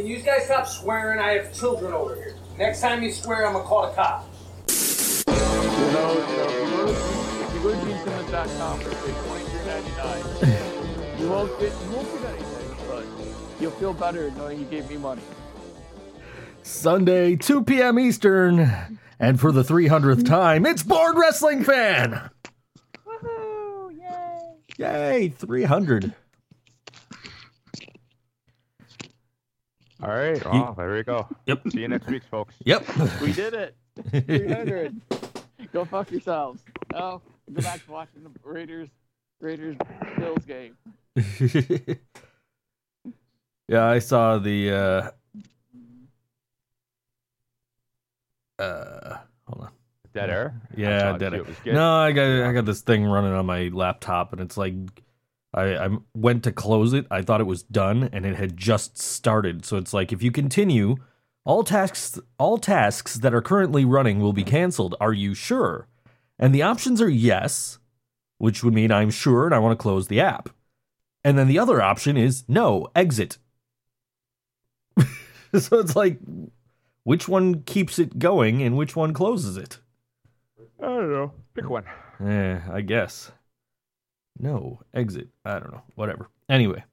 can you guys stop swearing? I have children over here. Next time you swear, I'm gonna call the cops. You know, if you go to, if you go to GeneSimmons.com for say twenty three ninety nine, you won't get you won't get anything, but you'll feel better knowing you gave me money. Sunday, 2 p.m. Eastern. And for the 300th time, it's Board Wrestling Fan! Woohoo! Yay! Yay, 300. All right. Well, there we go. Yep. See you next week, folks. Yep. We did it. Three hundred. go fuck yourselves. Oh, go back to watching the Raiders Raiders Bills game. yeah, I saw the uh uh hold on. Dead air. Yeah, dead air. It was good. No, I got I got this thing running on my laptop and it's like I, I went to close it. I thought it was done and it had just started. So it's like if you continue, all tasks all tasks that are currently running will be canceled. Are you sure? And the options are yes, which would mean I'm sure and I want to close the app. And then the other option is no, exit. so it's like which one keeps it going and which one closes it? I don't know. Pick one. Eh, I guess. No, exit. I don't know. Whatever. Anyway.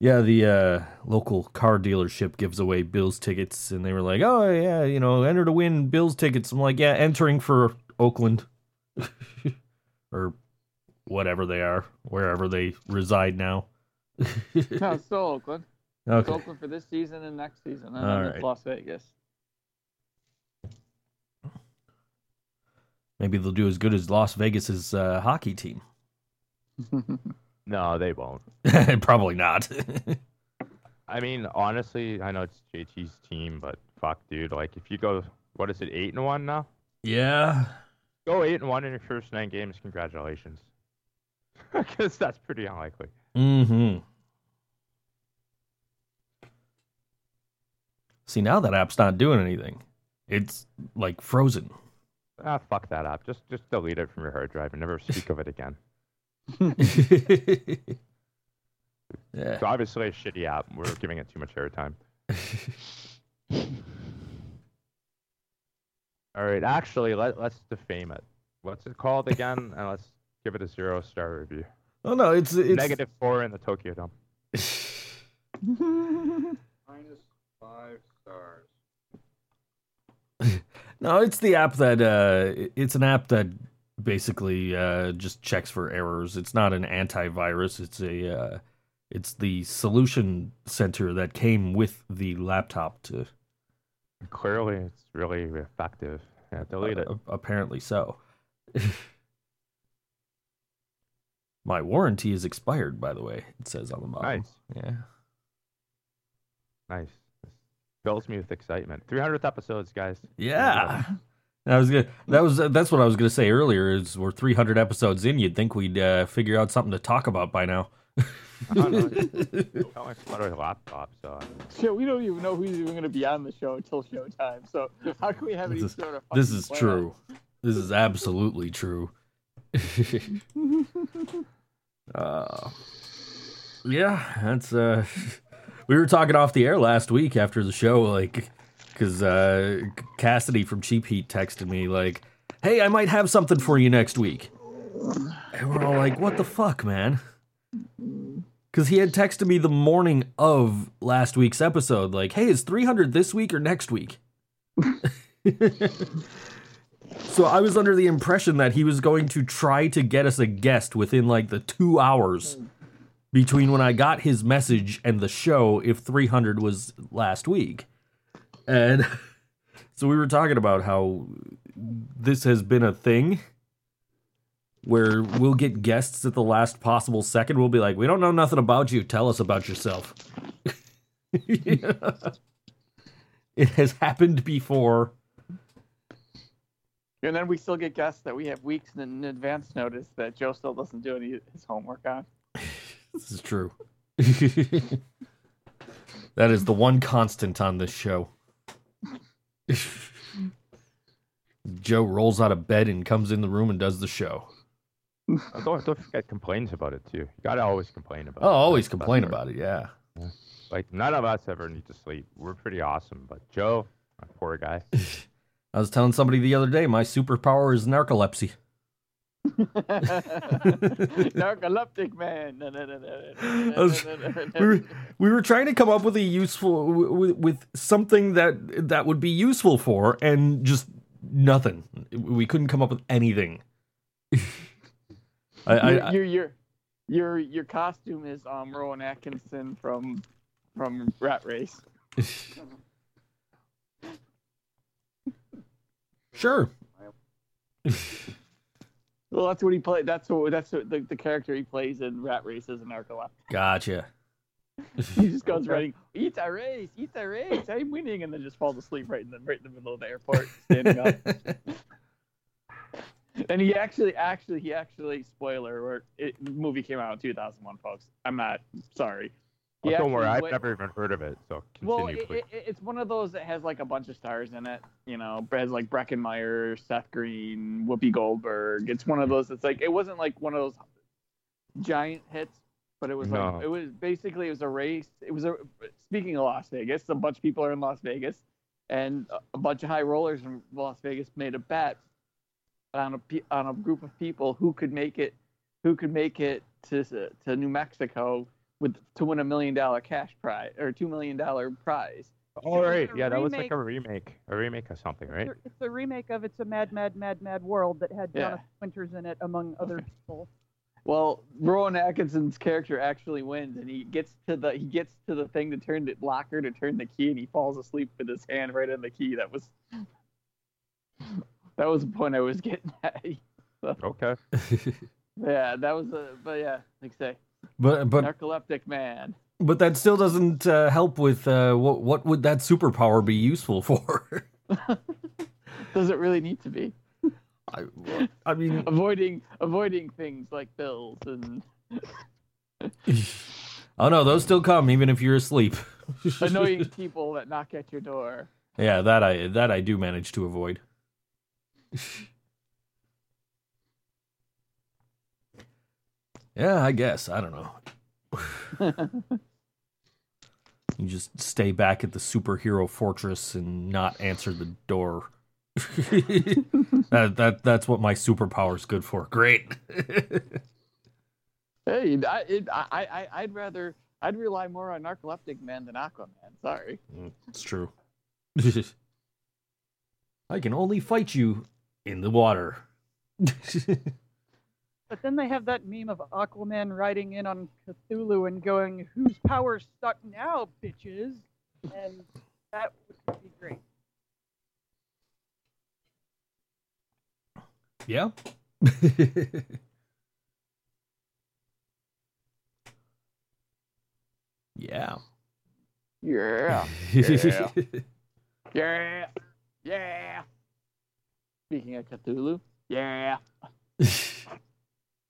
Yeah, the uh, local car dealership gives away Bills tickets, and they were like, oh, yeah, you know, enter to win Bills tickets. I'm like, yeah, entering for Oakland. or whatever they are, wherever they reside now. No, it's still Oakland. It's. Oakland for this season and next season, and All then right. it's Las Vegas. Maybe they'll do as good as Las Vegas's uh, hockey team. No, they won't. Probably not. I mean, honestly, I know it's JT's team, but fuck, dude. Like, if you go, what is it, eight and one now? yeah. Go eight and one in your first nine games. Congratulations. Because that's pretty unlikely. Mm-hmm. See, now that app's not doing anything. It's like frozen. Ah, fuck that app. Just just delete it from your hard drive and never speak of it again. yeah. It's obviously a shitty app. We're giving it too much airtime. All right, actually, let let's defame it. What's it called again? and let's give it a zero star review. Oh no, it's it's Negative four in the Tokyo Dome. Minus five stars. No, it's the app that uh it's an app that basically uh just checks for errors. It's not an antivirus. It's a uh it's the solution center that came with the laptop to Clearly, it's really effective. Yeah, delete it. Uh, apparently so. My warranty is expired, by the way. It says on the bottom. Nice, Yeah. nice. This fills me with excitement. 300th episodes, guys. Yeah. I was gonna, that was that's what I was gonna say earlier. Is we're 300 episodes in. You'd think we'd uh, figure out something to talk about by now. I don't know. It's got my flutter laptop, so Shit, we don't even know who's even going to be on the show until showtime. So how can we have any This is- sort of This is plan? true. This is absolutely true. uh, yeah, that's uh we were talking off the air last week after the show like cuz uh Cassidy from Cheap Heat texted me like, "Hey, I might have something for you next week." And we're all like, "What the fuck, man?" Cuz he had texted me the morning of last week's episode like, "Hey, is 300 this week or next week?" So I was under the impression that he was going to try to get us a guest within like the two hours between when I got his message and the show if 300 was last week. And so we were talking about how this has been a thing where we'll get guests at the last possible second. We'll be like, we don't know nothing about you. Tell us about yourself. It has happened before. And then we still get guests that we have weeks in advance notice that Joe still doesn't do any his homework on. This is true. that is the one constant on this show. Joe rolls out of bed and comes in the room and does the show. Don't, don't forget complains about it too. You gotta always complain about Oh, it. always That's- complain about it, yeah. Like none of us ever need to sleep. We're pretty awesome, but Joe, my poor guy. I was telling somebody the other day my superpower is narcolepsy. Narcoleptic man. No, no, no, was- we were, we were trying to come up with a useful with, with something that that would be useful for and just nothing we couldn't come up with anything I, I, I your your your your costume is um Rowan Atkinson from from Rat Race. sure Well, that's what he played. That's what that's what the, the character he plays in Rat Race is a narcoleptic. gotcha He just goes running, eat a race, eat a race, I'm winning, and then just falls asleep right in the right in the middle of the airport, standing up. And he actually, actually, he actually, spoiler, or it, the movie came out in 2001, folks. I'm not sorry. He don't worry, I've went- never even heard of it. So Well, continue, it, please. it, it's one of those that has like a bunch of stars in it. You know, it has like Breckin Meyer, Seth Green, Whoopi Goldberg. It's one of those. It's like it wasn't like one of those giant hits, but it was No. like it was basically it was a race. It was a speaking of Las Vegas, a bunch of people are in Las Vegas, and a- a bunch of high rollers in Las Vegas made a bet on a on a group of people who could make it, who could make it to to New Mexico with to win a million dollar cash prize or two million dollar prize. All right, a yeah, that was like a remake, a remake of something, right? It's a- It's a remake of It's a Mad, Mad, Mad, Mad World that had Yeah. Jonathan Winters in it, among other people. Well, Rowan Atkinson's character actually wins, and he gets to the he gets to the thing to turn the locker to turn the key, and he falls asleep with his hand right on the key. That was that was the point I was getting at. Okay. yeah, that was a but yeah, like I say, but but narcoleptic man. but that still doesn't uh, help with uh, what what would that superpower be useful for Does it really need to be I, I mean avoiding avoiding things like bills and oh no those still come even if you're asleep annoying people that knock at your door? Yeah, that I that I do manage to avoid. Yeah, I guess. I don't know. you just stay back at the superhero fortress and not answer the door. that that that's what my superpower's good for. Great. Hey, I, it, I, I, I'd rather, I'd rely more on Narcoleptic Man than Aquaman. Sorry. it's true. I can only fight you in the water. But then they have that meme of Aquaman riding in on Cthulhu and going, "Whose power's stuck now, bitches?" And that would be great. Yeah. yeah. Yeah. Yeah. Yeah. Yeah. Speaking of Cthulhu, yeah.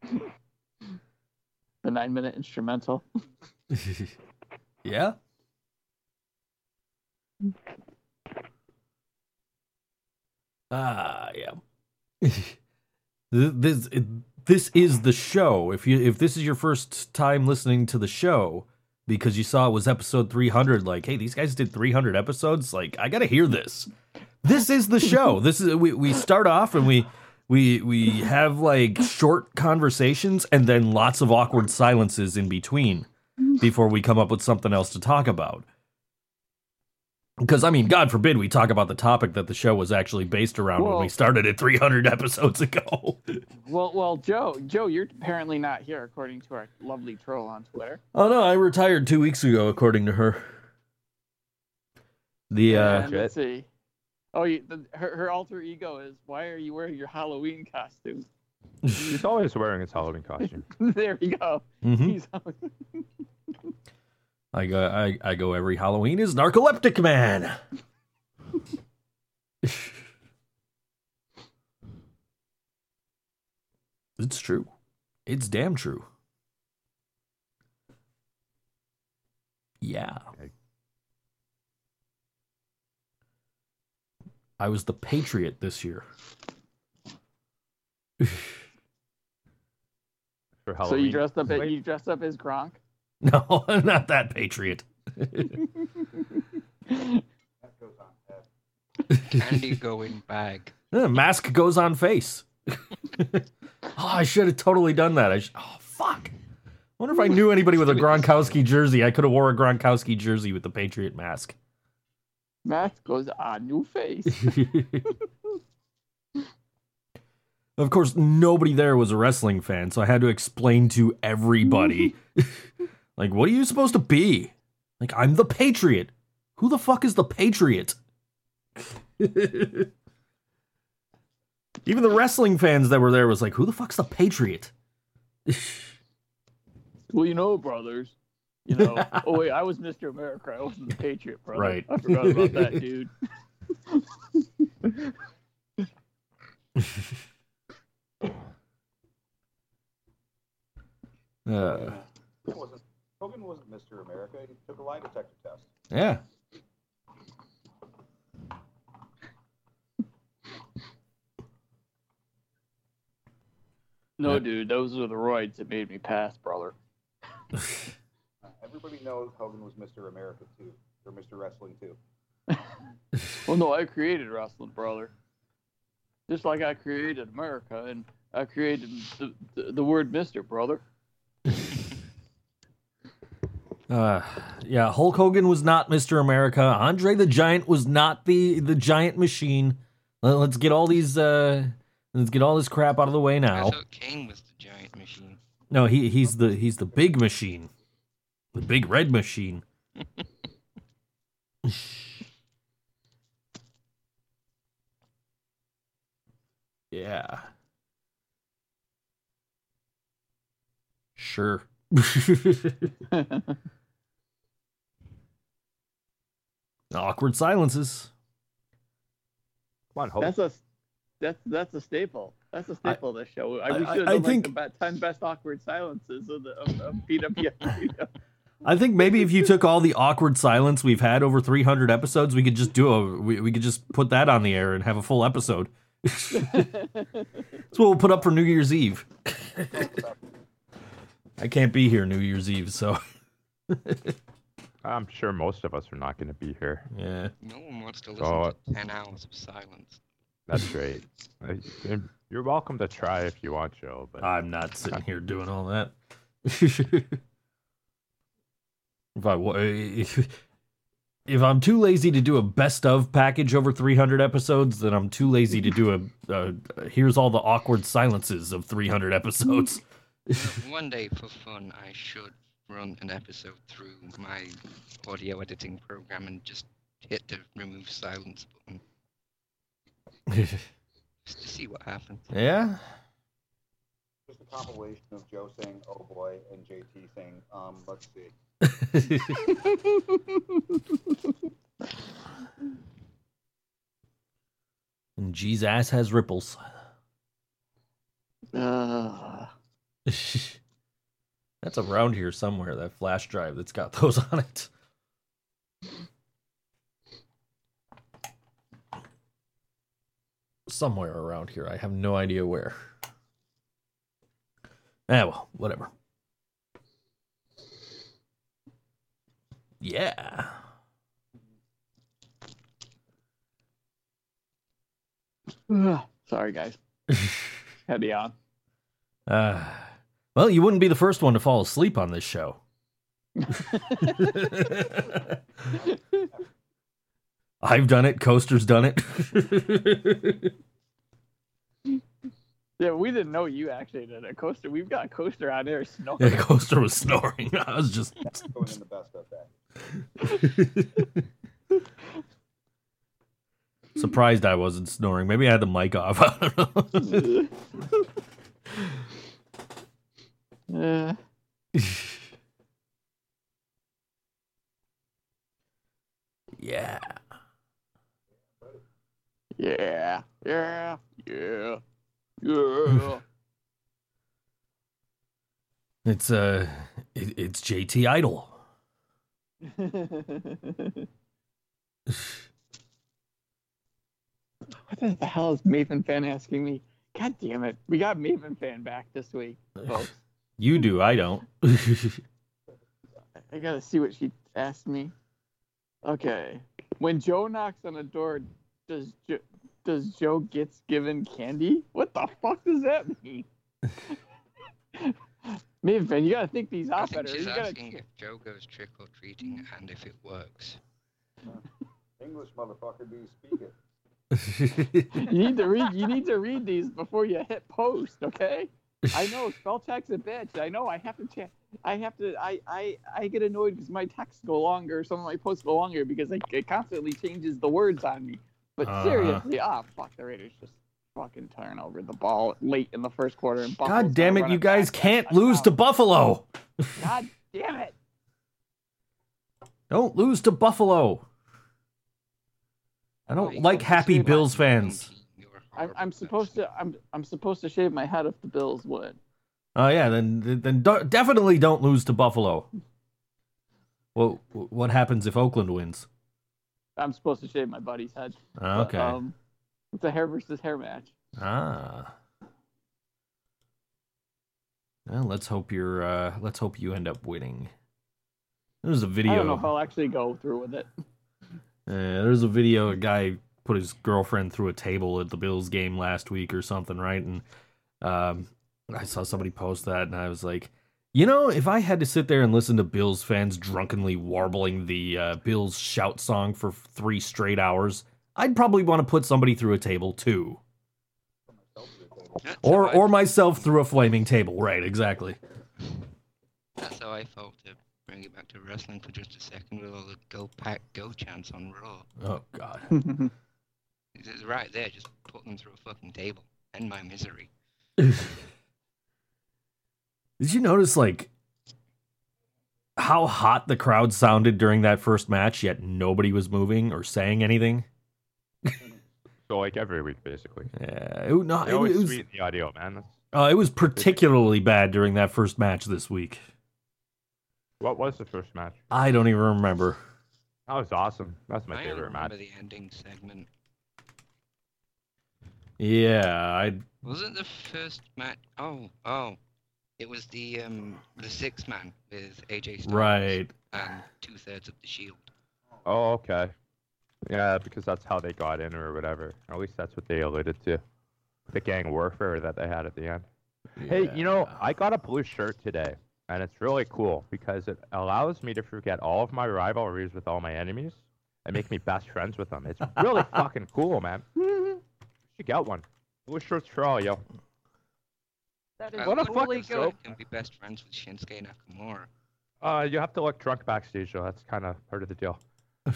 The nine minute instrumental. yeah. Ah, yeah. This this is the show. If you if this is your first time listening to the show because you saw it was episode 300 like, hey, these guys did 300 episodes, like I got to hear this. This is the show. This is we we start off and we we we have like short conversations and then lots of awkward silences in between before we come up with something else to talk about. Because I mean, God forbid we talk about the topic that the show was actually based around when we started it 300 episodes ago. Well, well, Joe, Joe, you're apparently not here, according to our lovely troll on Twitter. oh no, I retired two weeks ago, according to her. The uh, let's see. Oh, you, the, her, her alter ego is why are you wearing your Halloween costume? He's always wearing his Halloween costume. there you go. mhm. He's I go, I, I go every Halloween is Narcoleptic Man. it's true. It's damn true. Yeah. Okay. I was the Patriot this year. For so you dressed up as Wait, you dressed up as Gronk. No, not that Patriot. That goes on head. Candy going bag. Eh, mask goes on face. oh, I should have totally done that. I sh- oh fuck. wonder if I knew anybody with a Gronkowski jersey. I could have wore a Gronkowski jersey with the Patriot mask. Mask goes on new face. Of course, nobody there was a wrestling fan, so I had to explain to everybody. like, what are you supposed to be? Like, I'm the Patriot. Who the fuck is the Patriot? Even the wrestling fans that were there was like, who the fuck's the Patriot? well, you know, brothers. You know. oh wait, I was Mr. America. I wasn't the Patriot, brother. Right. I forgot about that, dude. Uh, wasn't, Hogan wasn't Mr. America. He took a lie detector test. yeah. No, Yeah. dude, those were the roids that made me pass, brother. Everybody knows Hogan was Mr. America too, or Mr. Wrestling too. Well, no, I created wrestling, brother. Just like I created America, and I created the, the, the word Mister, brother. Uh, yeah, Hulk Hogan was not Mr. America. Andre the Giant was not the the giant machine. Let- Let's get all these uh let's get all this crap out of the way I now. thought King was the giant machine. No, he he's the he's the big machine. The big red machine. yeah. Sure. Awkward silences. Come on, Hope. That's a that's that's a staple. That's a staple of this show. I, we should have I done think- like the be- ten best awkward silences of the of, of PWF. I think maybe if you took all the awkward silence we've had over 300 episodes, we could just do a we, we could just put that on the air and have a full episode. That's what we'll put up for New Year's Eve. I can't be here New Year's Eve, so I'm sure most of us are not going to be here. yeah. No one wants to listen Oh, to 10 hours of silence. That's great. You're welcome to try if you want, Joe. But I'm not sitting here doing all that. if I if if I'm too lazy to do a best of package over 300 episodes, then I'm too lazy to do a, a here's all the awkward silences of 300 episodes. One day, for fun, I should run an episode through my audio editing program and just hit the remove silence button just to see what happens. yeah. Just a compilation of Joe saying "Oh boy" and JT saying "Um, let's see." and G's ass has ripples. Uh, that's around here somewhere, that flash drive that's got those on it. Somewhere around here. I have no idea where. Ah, well, whatever. Yeah. sorry, guys. Had me on. Uh, well, you wouldn't be the first one to fall asleep on this show. I've done it. Coaster's done it. Yeah, we didn't know you actually did it. Coaster, we've got Coaster on there snoring. yeah, Coaster was snoring. I was just. Going in the best of that. Surprised I wasn't snoring. Maybe I had the mic off. I don't know. Uh, yeah. yeah, yeah, yeah, yeah. It's uh it, it's JT Idol. What the hell is Maven Fan asking me? God damn it. We got Maven Fan back this week, folks. You do, I don't. I gotta see what she asked me. Okay. When Joe knocks on a door, does jo- does Joe gets given candy? What the fuck does that mean? Maven, you gotta think these I out think better. she's You gotta, asking if Joe goes trick or treating and if it works. English motherfucker be speaking. you need to read. You need to read these before you hit post. Okay. I know spell check's a bitch. I know. I have to check. I have to. I I I get annoyed because my texts go longer. Some of my posts go longer because I, it constantly changes the words on me. But Uh-huh. seriously, ah, fuck the Raiders just fucking turn over the ball late in the first quarter. And Buffalo's God damn it, you guys can't That's lose to. Buffalo. God damn it. Don't lose to Buffalo. I Oh, don't you like happy Bills fans. team, you're a I'm, I'm supposed to. I'm I'm supposed to shave my head if the Bills win. Oh yeah, then then do- definitely don't lose to Buffalo. Well, what happens if Oakland wins? I'm supposed to shave my buddy's head. But, Okay. um, it's a hair versus hair match. Ah. Well, let's hope you're. Uh, let's hope you end up winning. There's a video. I don't know if I'll actually go through with it. Uh, there's a video. A guy put his girlfriend through a table at the Bills game last week or something, right? And um, I saw somebody post that, and I was like, you know, if I had to sit there and listen to Bills fans drunkenly warbling the uh, Bills shout song for three straight hours, I'd probably want to put somebody through a table too, or or myself through a flaming table. Right? Exactly. That's how I felt to bring it back to wrestling for just a second with all the go pack go chants on Raw. Oh God. It's it's right there, just put them through a fucking table. End my misery. Did you notice like how hot the crowd sounded during that first match, yet nobody was moving or saying anything? So like every week, basically. Yeah, it, no, They it, always was sweeten the audio, man. Uh, it was particularly bad during that first match this week. what was the first match? I don't even remember. That was awesome. That's my I don't favorite match. remember the ending segment. Yeah, I Wasn't the first match? Oh, oh, it was the um the six man with AJ Styles right. and two thirds of the Shield. Oh, okay. Yeah, because that's how they got in or whatever. Or at least that's what they alluded to. The gang warfare that they had at the end. Hey, you know, I got a blue shirt today, and it's really cool because it allows me to forget all of my rivalries with all my enemies and make me best friends with them. It's really fucking cool, man. You should get one. Blue shirts for all, yo. That is What a like totally fucking that go. I can be best friends with Shinsuke Nakamura. Uh, you have to look drunk backstage, though. That's kind of part of the deal.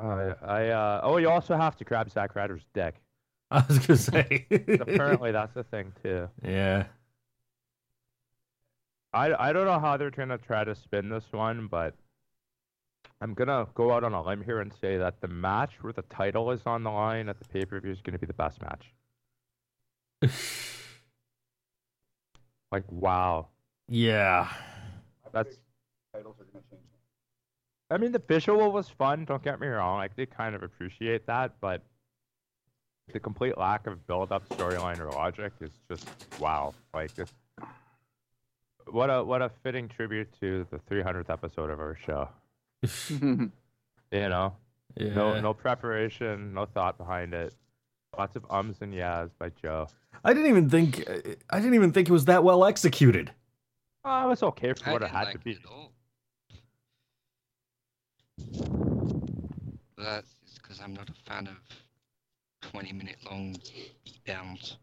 Uh, I uh, oh, you also have to grab Zack Ryder's deck. I was gonna say. Apparently, that's a thing too. yeah. I, I don't know how they're gonna try to spin this one, but I'm gonna go out on a limb here and say that the match where the title is on the line at the pay per view is gonna be the best match. Like wow, Yeah. That's- predict titles are gonna change. I mean the visual was fun. Don't get me wrong, I did kind of appreciate that, but the complete lack of build up, storyline, or logic is just wow. Like this, what a what a fitting tribute to the 300th episode of our show. You know. yeah. No, no preparation, no thought behind it. Lots of ums and yas by Joe. I didn't even think. I didn't even think it was that well executed. Oh, it was okay for I what it didn't had like to be. It at all. But that's because I'm not a fan of 20 minute long beatdowns.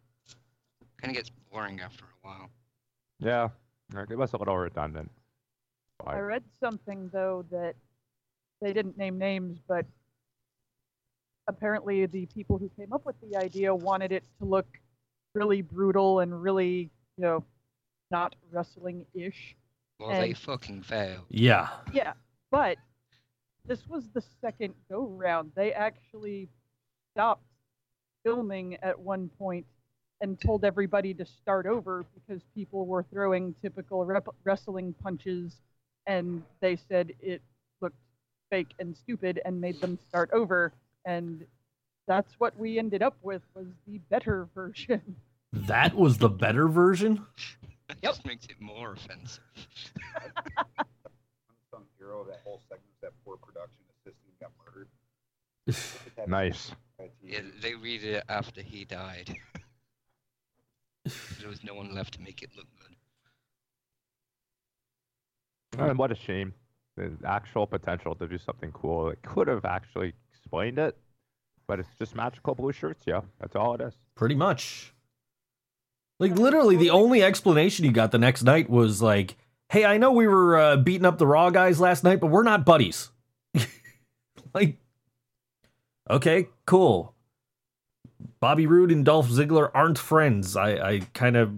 Kind of gets boring after a while. Yeah, it was a little redundant. I read something though that they didn't name names, but apparently the people who came up with the idea wanted it to look really brutal and really, you know, not wrestling-ish. Well, they fucking failed. Yeah. Yeah, but this was the second go round. They actually stopped filming at one point and told everybody to start over because people were throwing typical rep- wrestling punches and they said it looked fake and stupid and made them start over and that's what we ended up with was the better version. That was the better version. That just makes it more offensive. i'm Some hero of that whole segment was that poor production assistant got murdered. Nice. Yeah, they read it after he died. there was no one left to make it look good. And what a shame. The actual potential to do something cool. It could have actually explained it, but it's just magical blue shirts, yeah. That's all it is. Pretty much. Like literally, the only explanation he got the next night was like, "Hey, I know we were uh, beating up the Raw guys last night, but we're not buddies." like, okay, cool. Bobby Roode and Dolph Ziggler aren't friends. I, I kind of,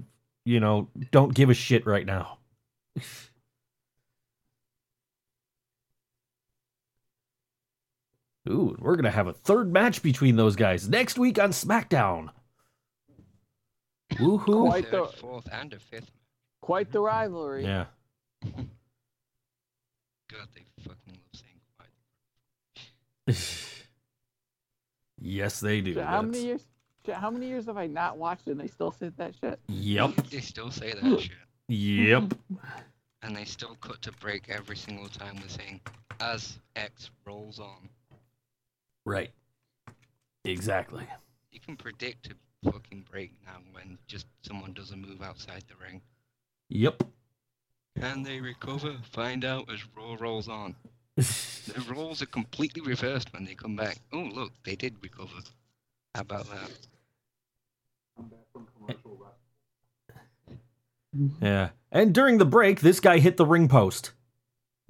you know, don't give a shit right now. Ooh, we're gonna have a third match between those guys next week on SmackDown. Woohoo! Quite the- fourth, and a fifth. Quite the rivalry. Yeah. God, they fucking love saying quiet. yes, they do. Shit, how many years? Shit, how many years have I not watched it and they still said that shit? Yep. They still say that shit. Yep. And they still cut to break every single time with saying, as X rolls on. Right. Exactly. You can predict a fucking break now when just someone does a move outside the ring. Yep. Can they recover? Find out as Raw rolls on. The roles are completely reversed when they come back. Oh, look, they did recover. How about that? yeah. And during the break, this guy hit the ring post.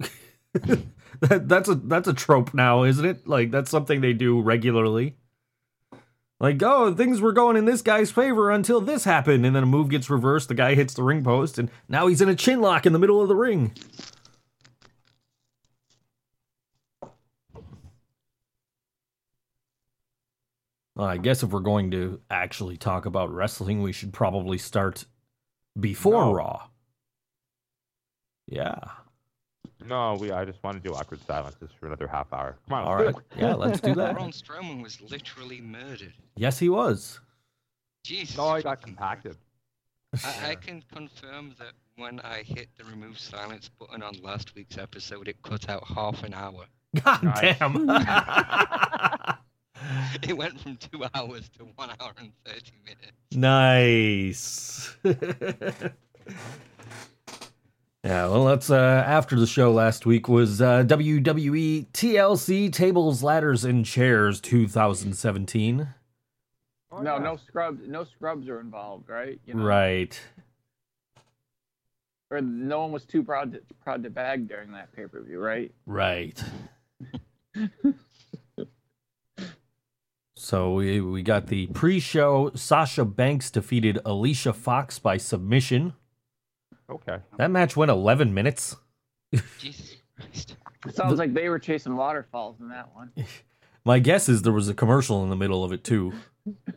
that, that's a that's a trope now, isn't it? Like that's something they do regularly. Like, oh, things were going in this guy's favor until this happened, and then a move gets reversed, the guy hits the ring post, and now he's in a chin lock in the middle of the ring. Well, I guess if we're going to actually talk about wrestling, we should probably start before No. Raw. Yeah. No, we. I just want to do awkward silences for another half hour. Come on. All let's do right. Yeah, let's do that. Braun Strowman was literally murdered. Yes, he was. Jesus. it. No, I got compacted. I, I can confirm that when I hit the remove silence button on last week's episode, it cut out half an hour. God Nice. damn. It went from two hours to one hour and 30 minutes. nice. yeah, well, that's uh, after the show last week was uh, WWE TLC Tables, Ladders, and Chairs 2017. Oh, no, yeah. no scrubs. No scrubs are involved, right? You know? Right. Or no one was too proud to, proud to bag during that pay per view, right? Right. so we we got the pre-show. Sasha Banks defeated Alicia Fox by submission. Okay. That match went 11 minutes. Jesus Christ. It sounds like they were chasing waterfalls in that one. My guess is there was a commercial in the middle of it too,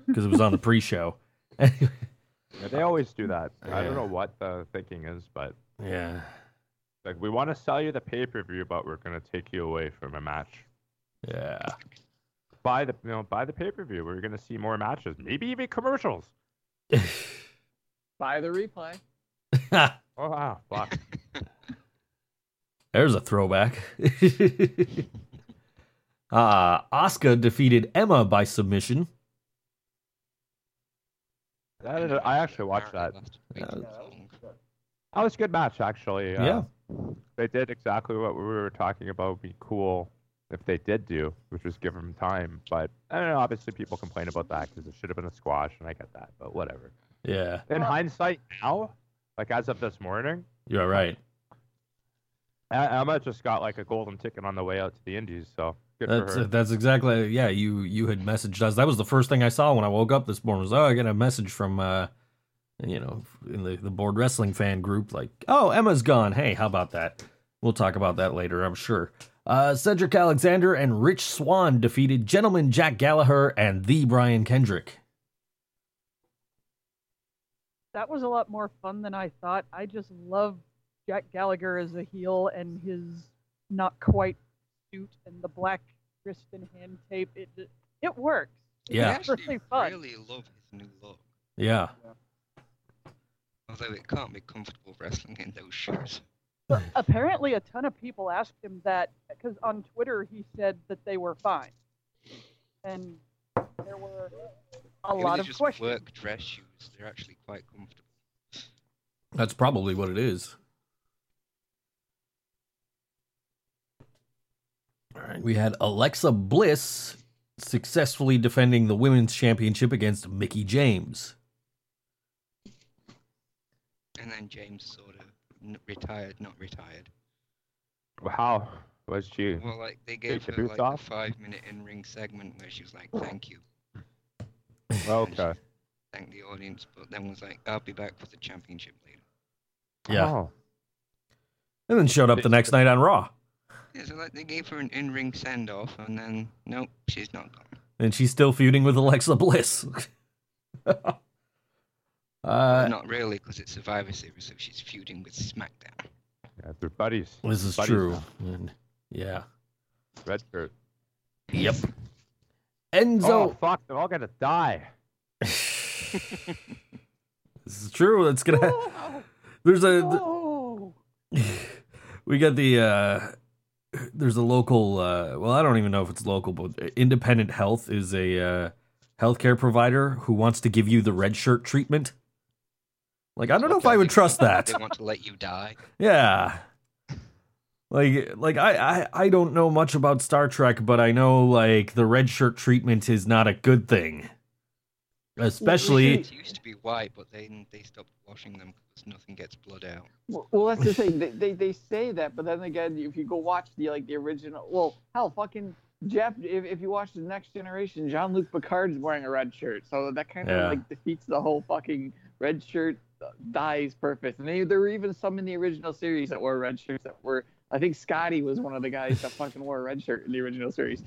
because it was on the pre-show. Yeah, they always do that. I don't know what the thinking is, but yeah. like we want to sell you the pay per view, but we're gonna take you away from a match. Yeah. Buy the you know buy the pay per view. We're gonna see more matches, maybe even commercials. Buy the replay. Oh wow, fuck. There's a throwback. uh, Asuka defeated Emma by submission. That is, I actually watched that. Uh, That was a good match, actually. Uh, Yeah. They did exactly what we were talking about. Would be cool if they did do, which was give them time. But I don't know. Obviously, people complain about that because it should have been a squash, and I get that. But whatever. Yeah, In hindsight, now, like as of this morning, you're right. Emma just got like a golden ticket on the way out to the Indies. So good That's for her. that's exactly yeah. You you had messaged us. That was the first thing I saw when I woke up this morning. Was oh I got a message from uh you know in the the board wrestling fan group like oh Emma's gone. Hey, how about that? We'll talk about that later. I'm sure. Uh, Cedric Alexander and Rich Swann defeated Gentleman Jack Gallagher and the Brian Kendrick. That was a lot more fun than I thought. I just love Jack Gallagher as a heel and his not quite suit and the black wrist and hand tape. It it works. It's Yeah. I actually really fun. really love his new look. Yeah, Although it can't be comfortable wrestling in those shoes. But apparently, a ton of people asked him that because on Twitter he said that they were fine, and there were a Maybe lot of just questions. work dress shoes. They're actually quite comfortable. That's probably what it is. All right, we had Alexa Bliss successfully defending the women's championship against Mickie James. And then James sort of n- retired, not retired. How was she? Well, like they gave her like off? a five-minute in-ring segment where she was like, "Thank you," Okay. thank the audience, but then was like, "I'll be back for the championship later." Yeah. Oh. And then showed up the next night on Raw. Yeah, so like they gave her an in-ring send-off, and then nope, she's not gone. And she's still feuding with Alexa Bliss. Uh, not really, because it's Survivor Series, so she's feuding with SmackDown. Yeah, they're buddies. this is Buddies true. now. And, yeah. Red shirt. Yep. Oh Enzo. fuck! They're all gonna die. this is true. It's gonna. There's a. Oh, we got the uh there's a local uh well i don't even know if it's local but independent health is a uh healthcare provider who wants to give you the red shirt treatment like i don't know if i would trust that They want to let you die. yeah like like I, I i don't know much about star trek but i know like the red shirt treatment is not a good thing especially It used to be white, but then they stopped washing them because nothing gets blood out. Well, well, that's the thing. They, they they say that, but then again, if you go watch the like the original, well, hell, fucking Jeff. If, if you watch the Next Generation, Jean Luc Picard is wearing a red shirt, so that kind of Yeah. like defeats the whole fucking red shirt uh, dies purpose. And they, there were even some in the original series that wore red shirts that were. I think Scotty was one of the guys that fucking wore a red shirt in the original series.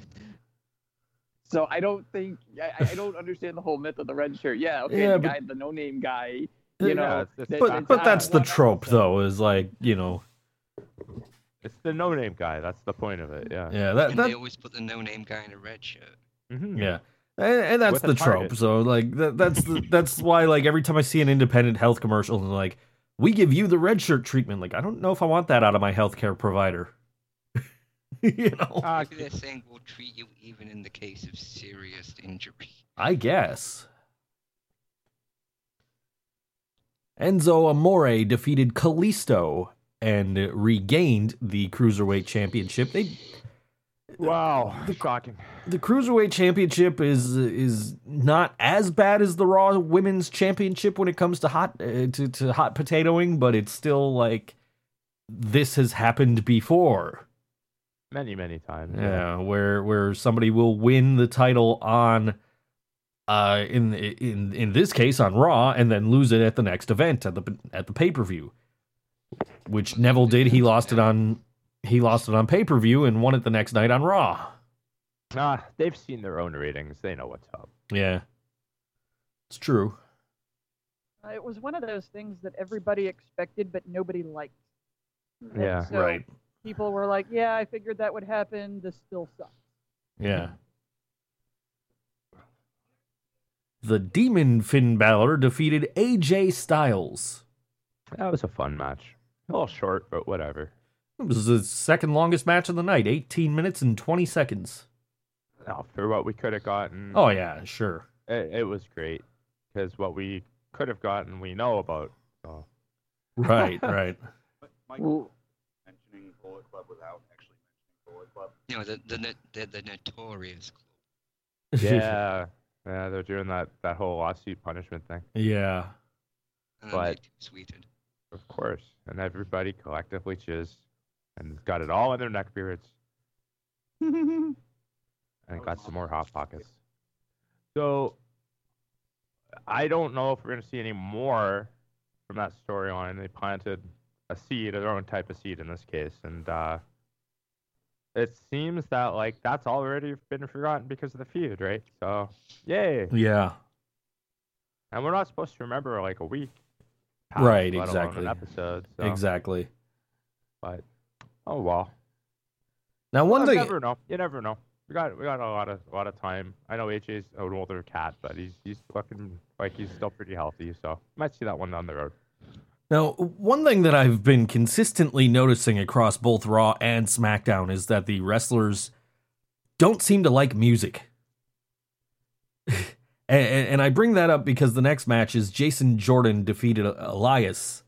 So I don't think I, I don't understand the whole myth of the red shirt. Yeah, okay, Yeah, the but- guy, the no-name guy, you know. it's just that- but That's but that's the trope episode. though is like you know It's the no-name guy. That's the point of it. Yeah. yeah that, And that they always put the no-name guy in a red shirt. Mhm. Yeah. And, and that's With a the trope. target. So like that, that's the, that's why like every time I see an independent health commercial and like we give you the red shirt treatment, like I don't know if I want that out of my healthcare provider. you know, they're saying we'll treat you even in the case of serious injury. I guess. Enzo Amore defeated Kalisto and regained the cruiserweight championship. They wow. the, Shocking. the cruiserweight championship is is not as bad as the Raw Women's Championship when it comes to hot uh, to to hot potatoing, but it's still like this has happened before. Many, many times. Yeah, where where somebody will win the title on uh in in in this case on Raw and then lose it at the next event at the at the pay-per-view. Which Neville did. He lost it on he lost it on pay-per-view and won it the next night on Raw. Ah, they've seen their own ratings. They know what's up. Yeah. It's true. Uh, It was one of those things that everybody expected, but nobody liked. And Yeah. so right. People were like, "Yeah, I figured that would happen. This still sucks." Yeah. The Demon Finn Balor defeated AJ Styles. That was a fun match. A little short, but whatever. It was the second longest match of the night, 18 minutes and 20 seconds. Oh, for what we could have gotten, Oh, yeah, sure. it, it was great. Because what we could have gotten, we know about. So. Right, right. But Mike Well, mentioning Bullet Club without actually mentioning Bullet Club. You know, the the the, the notorious club. Yeah, yeah, they're doing that that whole lawsuit punishment thing, yeah. But- they tweeted. of course, and everybody collectively cheers and got it all in their neck beards and got some more hot pockets. So I don't know if we're gonna see any more from that storyline. They planted a seed, their own type of seed in this case, and uh, it seems that like that's already been forgotten because of the feud, right? So yay! Yeah. And we're not supposed to remember like a week, past, Right, exactly. Episode, so. Exactly. But oh well. Now, one you thing. You never know. You never know. We got we got a lot of a lot of time. I know AJ's an older cat, but he's he's looking like he's still pretty healthy. So might see that one down the road. Now, one thing that I've been consistently noticing across both Raw and SmackDown is that the wrestlers don't seem to like music. and, and I bring that up because the next match is Jason Jordan defeated Elias,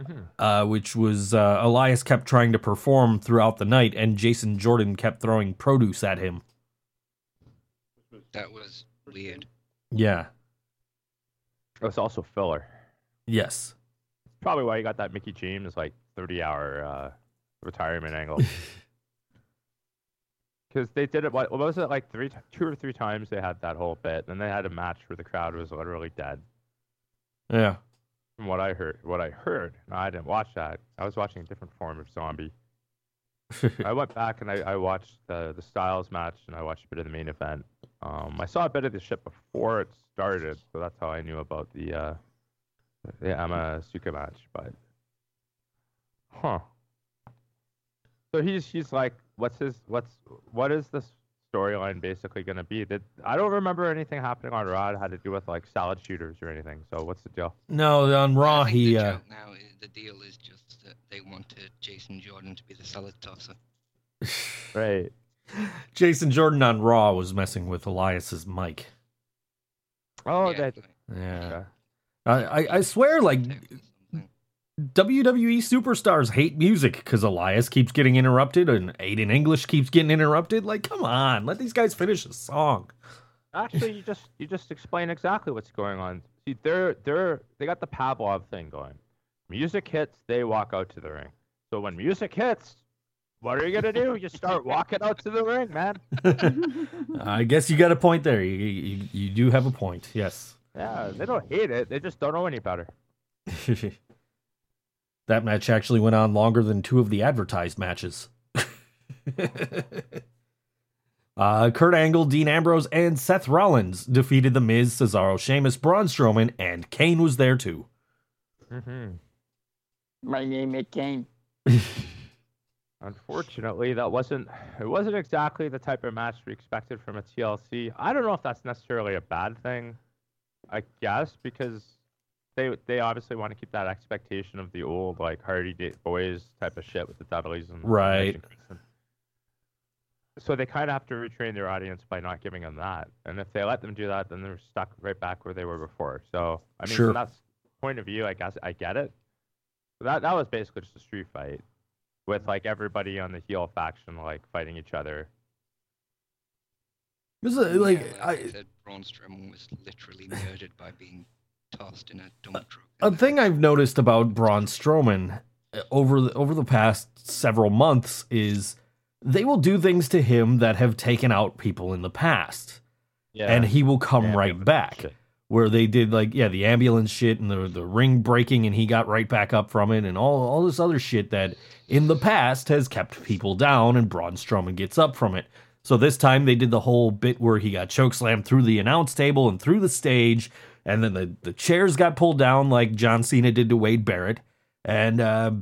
Mhm. uh, which was uh, Elias kept trying to perform throughout the night, and Jason Jordan kept throwing produce at him. That was weird. Yeah. It was also filler. Yes. Probably why you got that Mickie James like 30 hour uh, retirement angle. Because they did it. What, what was it like? Three, t- two or three times they had that whole bit, and they had a match where the crowd was literally dead. Yeah. From what I heard, what I heard. No, I didn't watch that. I was watching a different form of zombie. I went back and I, I watched the the Styles match and I watched a bit of the main event. Um, I saw a bit of the shit before it started, so that's how I knew about the uh, the Emma Asuka match. But huh? So he's he's like, what's his what's what is this storyline basically gonna be? That I don't remember anything happening on Raw had to do with like salad shooters or anything. So what's the deal? no, on Raw he the uh, joke now is the deal is just that they wanted Jason Jordan to be the salad tosser. Right. Jason Jordan on Raw was messing with Elias's mic. Oh, Yeah, that. like, Yeah. I, I, I swear, like technically something. WWE superstars hate music because Elias keeps getting interrupted and Aiden English keeps getting interrupted. Like, come on, let these guys finish a song. Actually, you just you just explain exactly what's going on. See, they're they're they got the Pavlov thing going. Music hits, they walk out to the ring. So when music hits, what are you gonna do? You start walking out to the ring, man. I guess you got a point there. You, you, you do have a point. Yes. Yeah, they don't hate it. They just don't know any better. that match actually went on longer than two of the advertised matches. uh, Kurt Angle, Dean Ambrose, and Seth Rollins defeated The Miz, Cesaro, Sheamus, Braun Strowman, and Kane was there too. hmm My name is Kane. Unfortunately, that wasn't it wasn't exactly the type of match we expected from a TLC. I don't know if that's necessarily a bad thing. I guess because they they obviously want to keep that expectation of the old like Hardy Da- Boys type of shit with the Dudleys and Right. and So they kind of have to retrain their audience by not giving them that. And if they let them do that, then they're stuck right back where they were before. So I mean, Sure. from that point of view, I guess I get it. But that that was basically just a street fight with like everybody on the heel faction like fighting each other. This is, like, Yeah, I, they said Braun Strowman was literally murdered by being tossed in a dump truck. a thing I've noticed about Braun Strowman uh, over the, over the past several months is they will do things to him that have taken out people in the past, Yeah. and he will come Yeah, right back. shit. Where they did like yeah the ambulance shit and the the ring breaking and he got right back up from it and all all this other shit that in the past has kept people down and Braun Strowman gets up from it. So this time they did the whole bit where he got chokeslammed through the announce table and through the stage, and then the, the chairs got pulled down like John Cena did to Wade Barrett, and uh,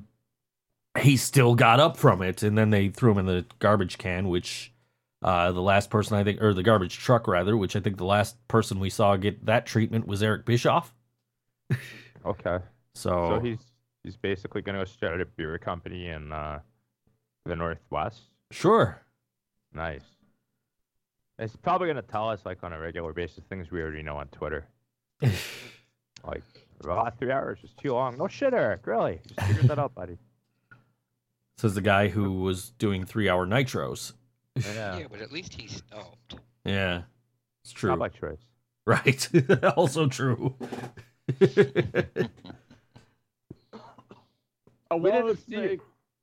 he still got up from it, and then they threw him in the garbage can, which uh, the last person I think, or the garbage truck rather, which I think the last person we saw get that treatment was Eric Bischoff. Okay. So, So he's he's basically gonna start a beer company in uh, the northwest. sure. Nice. It's probably gonna tell us like on a regular basis things we already know on Twitter. like, oh, three hours is too long. No shit, Eric. Really? Just figured that out, buddy. Says the guy who was doing three hour nitros. Yeah. Yeah, but at least he stopped. Yeah, it's true. Not by choice. Right. also true. I wanted to see make.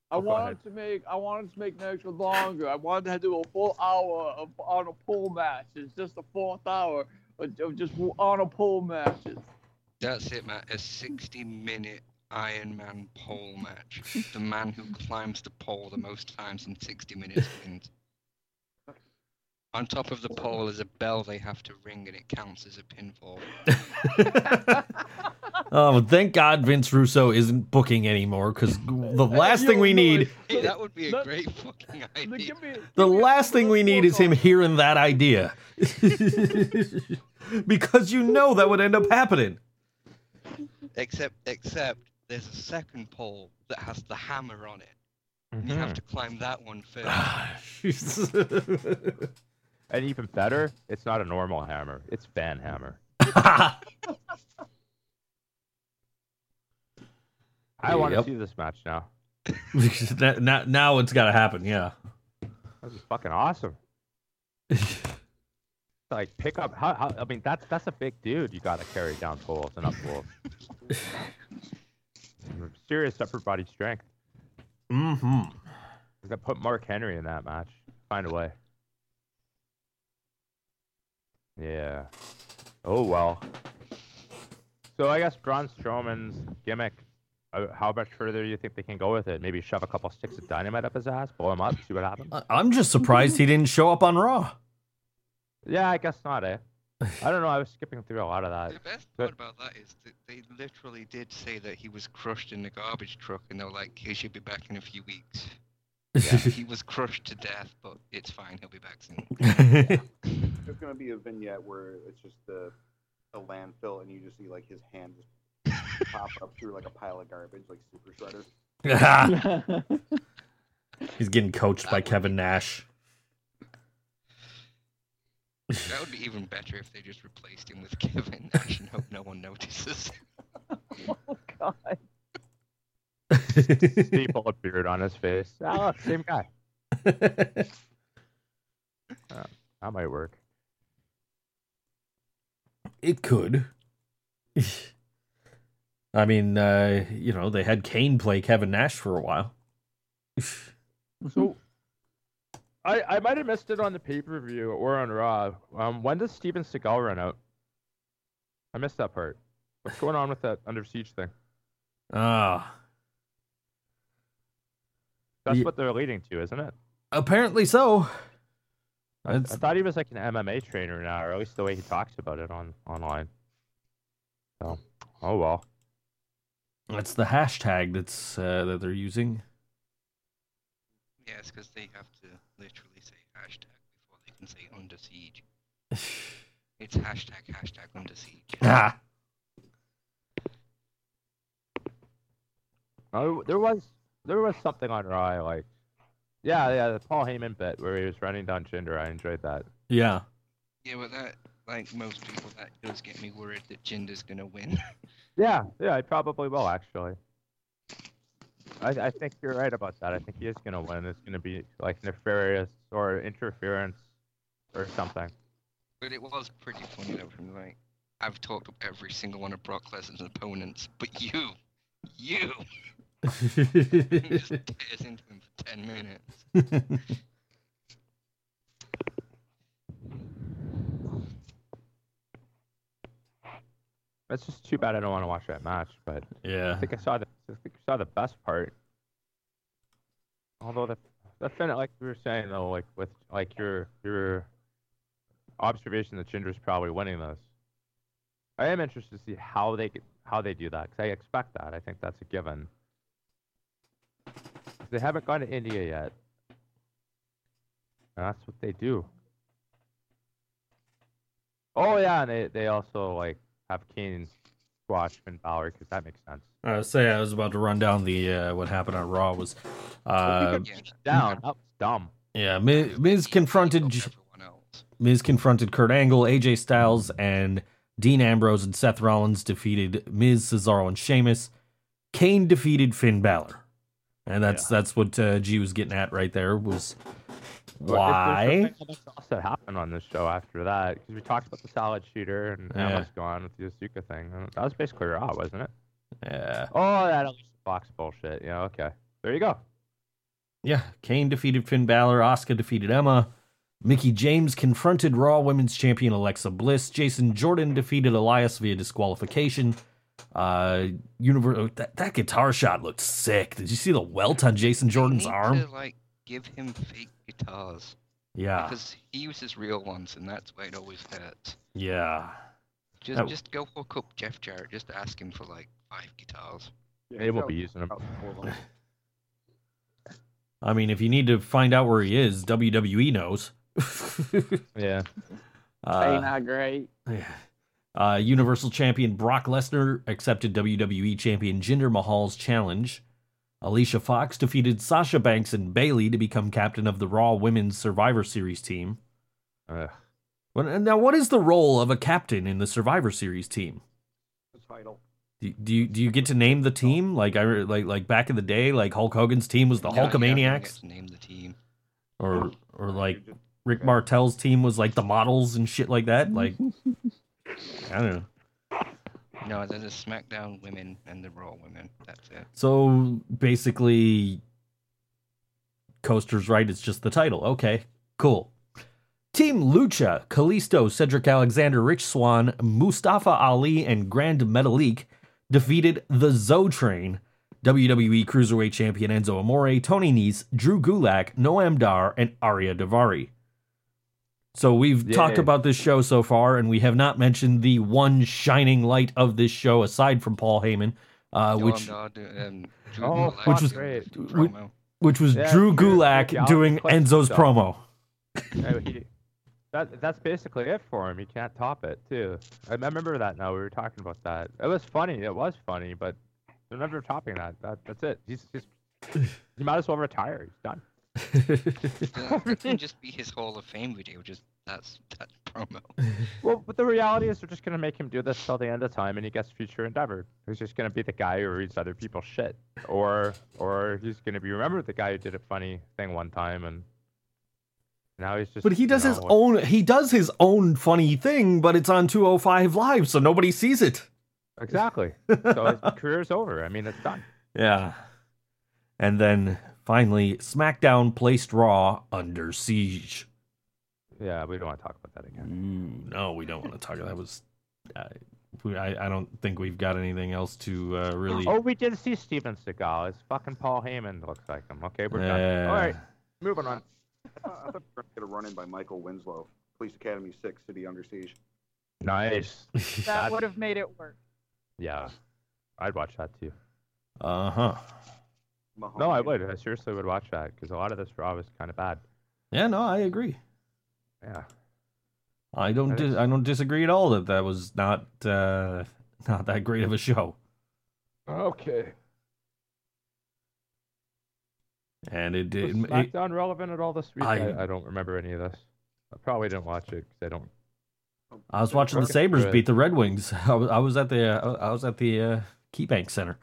I Oh, wanted to make. I wanted to make next one longer. I wanted to do a full hour of on a pool match. It's just the fourth hour of of just on a pool matches. That's it, Matt. A 60 minute Iron Man pole match. the man who climbs the pole the most times in 60 minutes wins. On top of the pole is a bell they have to ring and it counts as a pinfall. oh, thank God Vince Russo isn't booking anymore because the last thing we need, Hey, that would be a great fucking idea. give me- the me last thing we need is him hearing that idea. because you know that would end up happening. Except, except there's a second pole that has the hammer on it. And you have to mm-hmm. climb that one first. Ah, and even better, it's not a normal hammer. It's Van Hammer. I want to Yep. see this match now. That- now, now it's got to happen. Yeah. This is fucking awesome. Like pick up. How, how, I mean, that's that's a big dude. You got to carry down poles and up poles. Serious upper body strength. Mm hmm We got put Mark Henry in that match. Find a way. Yeah. Oh well. So I guess Braun Strowman's gimmick. Uh, how much further do you think they can go with it? Maybe shove a couple sticks of dynamite up his ass, blow him up, see what happens. I'm just surprised he didn't show up on Raw. Yeah, I guess not, eh? I don't know. I was skipping through a lot of that. The best part about that is that they literally did say that he was crushed in the garbage truck, and they were like, "He should be back in a few weeks." Yeah, he was crushed to death, but it's fine. He'll be back soon. There's gonna be a vignette where it's just the a landfill, and you just see like his hand just pop up through like a pile of garbage, like Super Shredder. He's getting coached by Kevin Nash. That would be even better if they just replaced him with Kevin Nash and hope no one notices. Oh God. Staple a beard on his face. Ah, look, same guy. That might work. it could. I mean, uh, you know, they had Kane play Kevin Nash for a while. So, I I might have missed it on the pay per view or on Raw. Um, when does Steven Seagal run out? I missed that part. What's going on with that Under Siege thing? Ah, That's Ye- what they're leading to, isn't it? apparently so. I, I thought he was like an MMA trainer now, or at least the way he talks about it on online. So, oh well. That's the hashtag that's uh, that they're using. Yes, because they have to literally say hashtag before they can say under siege. It's hashtag hashtag under siege. ah, Oh, there was there was something on Raw like. Yeah, yeah, the Paul Heyman bit where he was running down Jinder. I enjoyed that. yeah. Yeah, but that, like most people, that does get me worried that Jinder's gonna win. Yeah, yeah, I probably will actually. I, I think you're right about that. I think he is gonna win. It's gonna be like nefarious or interference or something. but it was pretty funny though. From like, I've talked up every single one of Brock Lesnar's opponents, but you, you, he just tears into him for ten minutes. It's just too bad I don't want to watch that match, but yeah, I think I saw the I think I saw the best part. Although the the like we were saying though, like with like your your observation that Jinder's probably winning this. I am interested to see how they how they do that because I expect that. I think that's a given. They haven't gone to India yet, and that's what they do. Oh yeah, and they they also like have Kane squash Finn Balor because that makes sense. I was say I was about to run down the uh, what happened on Raw was, uh, Down, that was dumb. yeah. Miz, Miz confronted J- everyone else. Miz confronted Kurt Angle, AJ Styles, and Dean Ambrose and Seth Rollins defeated Miz, Cesaro, and Sheamus. Kane defeated Finn Balor, and that's that's what uh, G was getting at right there. Was But if there's why? something else that happened on this show after that? Because we talked about the salad shooter and Yeah. Emma's gone with the Asuka thing. That was basically Raw, wasn't it? Yeah, Oh, that Alicia Fox bullshit. Yeah, okay. There you go. yeah. Kane defeated Finn Balor. Asuka defeated Emma. Mickie James confronted Raw Women's Champion Alexa Bliss. Jason Jordan defeated Elias via disqualification. Uh, universe. That, that guitar shot looked sick. Did you see the welt on Jason They Jordan's need arm? To, like, give him fake guitars Yeah, because he uses real ones, and that's why it always hurts. yeah. Just, That- just go hook up Jeff Jarrett. Just ask him for like five guitars. Yeah, They will he's be using them. about four of them. I mean, if you need to find out where he is, WWE knows. Yeah. they uh, not great. yeah. Uh, Universal Champion Brock Lesnar accepted WWE Champion Jinder Mahal's challenge. Alicia Fox defeated Sasha Banks and Bayley to become captain of the Raw Women's Survivor Series team. Ugh. Well, Now, what is the role of a captain in the Survivor Series team? The title. Do, do you do you get to name the team like I like like back in the day like Hulk Hogan's team was the Yeah, yeah, I don't Hulkamaniacs get to name the team. or or like Rick Martel's team was like the models and shit like that like I don't know. No, there's the SmackDown women and the Raw women. That's it. So basically, Coaster's right. It's just the title. Okay, cool. Team Lucha, Kalisto, Cedric Alexander, Rich Swann, Mustafa Ali, and Gran Metalik defeated the Zo Train, WWE Cruiserweight Champion Enzo Amore, Tony Nese, Drew Gulak, Noam Dar, and Ariya Daivari. So we've talked about this show so far, and we have not mentioned the one shining light of this show aside from Paul Heyman, uh, which Dar do- Drew Oh, which was- great. which- which was Yeah, Drew Drew- Gulak Drew doing Enzo's himself. promo. He- that, that's basically it for him. He can't top it, too. I, I remember that now. We were talking about that. It was funny. It was funny, but they're never topping that. that that's it. He's just. He might as well retire. He's done. That, that can just be his Hall of Fame video. Just that's that promo. Well, but the reality is they're just gonna make him do this till the end of time, and he gets future endeavor. He's just gonna be the guy who reads other people's shit, or or he's gonna be remembered the guy who did a funny thing one time, and now he's just. but he you does know, his what- own he does his own funny thing, but it's on 205 live, so nobody sees it. Exactly. So his career's over. I mean, it's done. Yeah. And then finally, SmackDown placed Raw under siege. Yeah, we don't want to talk about that again. Ooh, no, we don't want to talk. That was. Uh, I, I don't think we've got anything else to uh, really. Oh, we did see Steven Seagal. It's fucking Paul Heyman looks like him. Okay, we're done. Yeah. All right, moving on. I thought we were going to get a run in by Michael Winslow. Police Academy 6, City Under Siege. Nice. That That- would have made it work. Yeah, I'd watch that too. Uh huh. No, I would. I seriously would watch that because a lot of this Raw was kind of bad. Yeah, no, I agree. Yeah. I don't. Dis- is- I don't disagree at all that that was not uh, not that great of a show. Okay. And it Was did. It, SmackDown relevant at all this week? I- I, I don't remember any of this. I probably didn't watch it because I don't. I was watching the Sabres beat the Red Wings. I was, I was at the uh, I was at the uh, KeyBank Center.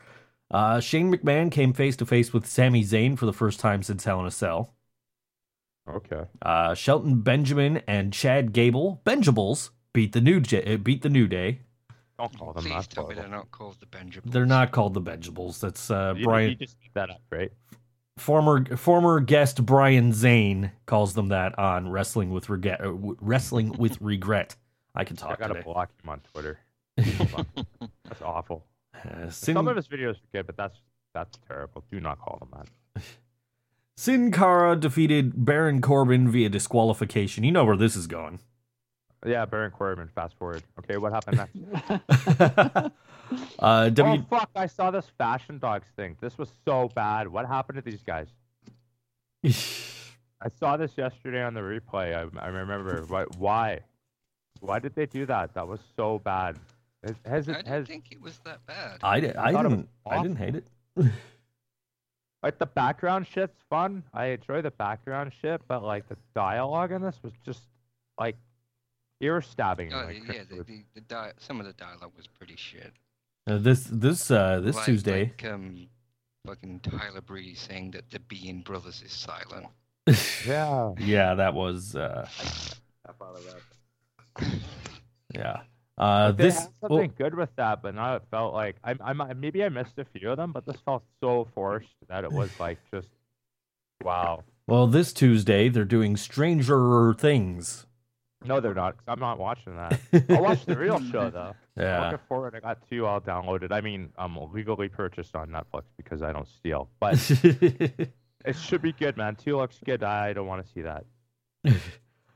Uh, Shane McMahon came face to face with Sami Zayn for the first time since Hell in a Cell. Okay. Uh, Shelton Benjamin and Chad Gable, Benjables, beat the new J- uh, beat the New Day. Don't call them Please that. tell me they're not called the Benjamins. They're not called the Benjables. That's uh, You, Brian you just made that up, right? former former guest Brian Zane calls them that on Wrestling with Regret. Uh, Wrestling with Regret. I can talk. I gotta today. block him on Twitter. That's awful. Uh, Sin, Some of his videos are good, but that's that's terrible. Do not call them that. Sin Cara defeated Baron Corbin via disqualification. You know where this is going. Yeah, Baron Corbin. Fast forward. Okay, what happened next? uh, W. Oh fuck! I saw this Fashion Dogs thing. This was so bad. What happened to these guys? I saw this yesterday on the replay. I, I remember. Why? Why did they do that? That was so bad. Has, has I it didn't has think it was that bad. I, di- I thought it was didn't I didn't hate it. like the background shit's fun. I enjoy the background shit, but like the dialogue in this was just like ear stabbing. Oh, like, yeah, the, the, the di- some of the dialogue was pretty shit. Uh, this this uh, this Like- Tuesday. Like, um, fucking Tyler Breeze saying that the Being Brothers is silent. yeah. yeah, that was uh, Half out of that. yeah. Uh, this well, something good with that, but now it felt like I, I maybe I missed a few of them, but this felt so forced that it was like just wow. well this Tuesday they're doing Stranger Things. No, they're not. 'cause I'm not watching that. I'll watch the real show though. Yeah. I'm. Looking forward. I got two all downloaded. I mean, I'm legally purchased on Netflix because I don't steal. But it should be good, man. Two looks good. I don't want to see that.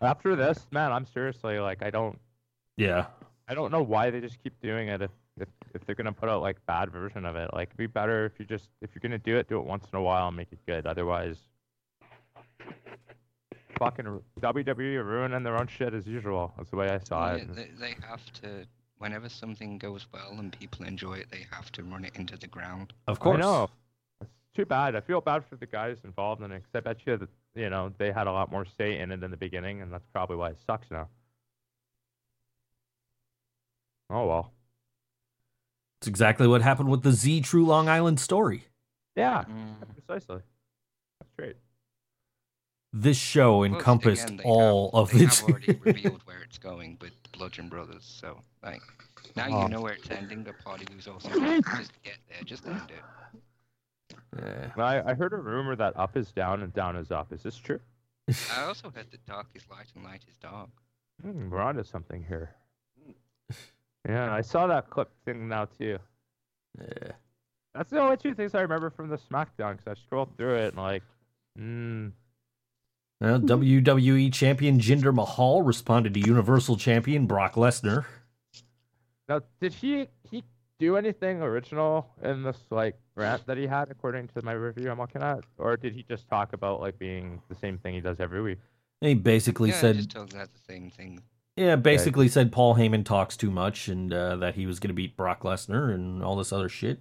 After this, man, I'm seriously like, I don't, yeah. I don't know why they just keep doing it. If if, if they're gonna put out like bad version of it, like it'd be better if you just if you're gonna do it, do it once in a while and make it good. Otherwise, fucking WWE are ruining their own shit as usual. That's the way I saw Yeah, it. they, they have to whenever something goes well and people enjoy it, they have to run it into the ground. Of course. I know. It's too bad. I feel bad for the guys involved in it. Cause I bet you that you know they had a lot more say in it in the beginning, and that's probably why it sucks now. Oh well. It's exactly what happened with the Z True Long Island story. Yeah, Mm. precisely. That's great. This show Well, encompassed again, all have, of they its. have already revealed where it's going with the Bludgeon Brothers, so like now Oh. you know where it's ending. The party was also just get there, just end it. Yeah. Well, I, I heard a rumor that up is down and down is up. Is this true? I also heard that dark is light and light is dark. Hmm, we're onto something here. Yeah, I saw that clip thing now too. Yeah. That's the only two things I remember from the SmackDown because I scrolled through it and like, mm, Well, WWE Champion Jinder Mahal responded to Universal Champion Brock Lesnar. now did he he do anything original in this like rant that he had according to my review I'm looking at, or did he just talk about like being the same thing he does every week? He basically yeah, said, just talking about the same thing. Yeah, basically said Paul Heyman talks too much and uh, that he was going to beat Brock Lesnar and all this other shit.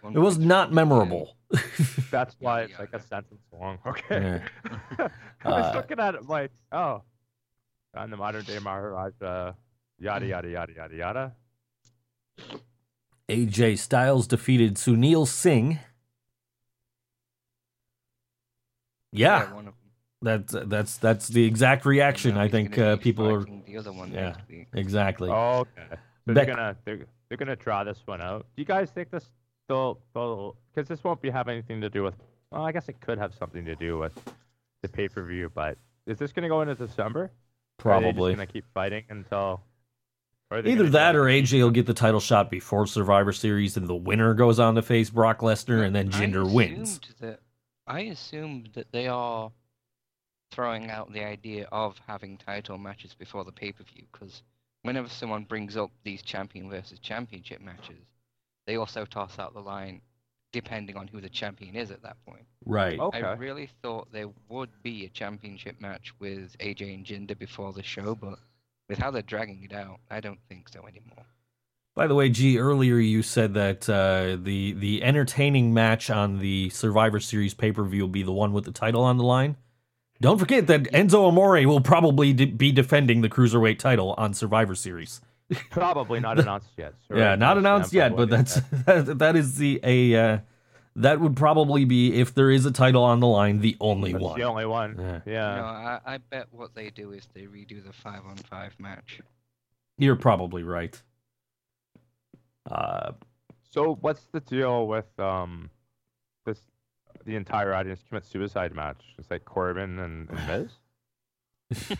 One It was not yeah. memorable. That's why it's like a sentence long. Okay. I Uh, was looking at it like, oh, on the modern day Maharaja, yada yada yada yada yada. AJ Styles defeated Sunil Singh. Yeah, one of them. That's that's that's the exact reaction. Now I think uh, people are The other one yeah. exactly. Oh, okay. So Beck- they're gonna they're, they're gonna draw this one out. Do you guys think this still because this won't be have anything to do with? Well, I guess it could have something to do with the pay per view, but is this gonna go into December? Or are they just Probably gonna keep fighting until. or are they either that or AJ will get the title shot before Survivor Series, and the winner goes on to face Brock Lesnar, and then I Jinder wins. assumed That, I assumed that they are throwing out the idea of having title matches before the pay per view because whenever someone brings up these champion versus championship matches, they also toss out the line depending on who the champion is at that point. Right. Okay. I really thought there would be a championship match with AJ and Jinder before the show, but with how they're dragging it out, I don't think so anymore. By the way, G, earlier you said that uh, the the entertaining match on the Survivor Series pay per view will be the one with the title on the line. Don't forget that Enzo Amore will probably de- be defending the cruiserweight title on Survivor Series. Probably not announced yet. so yeah, not announced yet, but that's it that, that is the a uh, that would probably be if there is a title on the line, the only That's one. the only one. Yeah. Yeah. No, I, I bet what they do is they redo the five on five match. You're probably right. Uh, So what's the deal with um this the entire audience commit suicide match? It's like Corbin and, and Miz.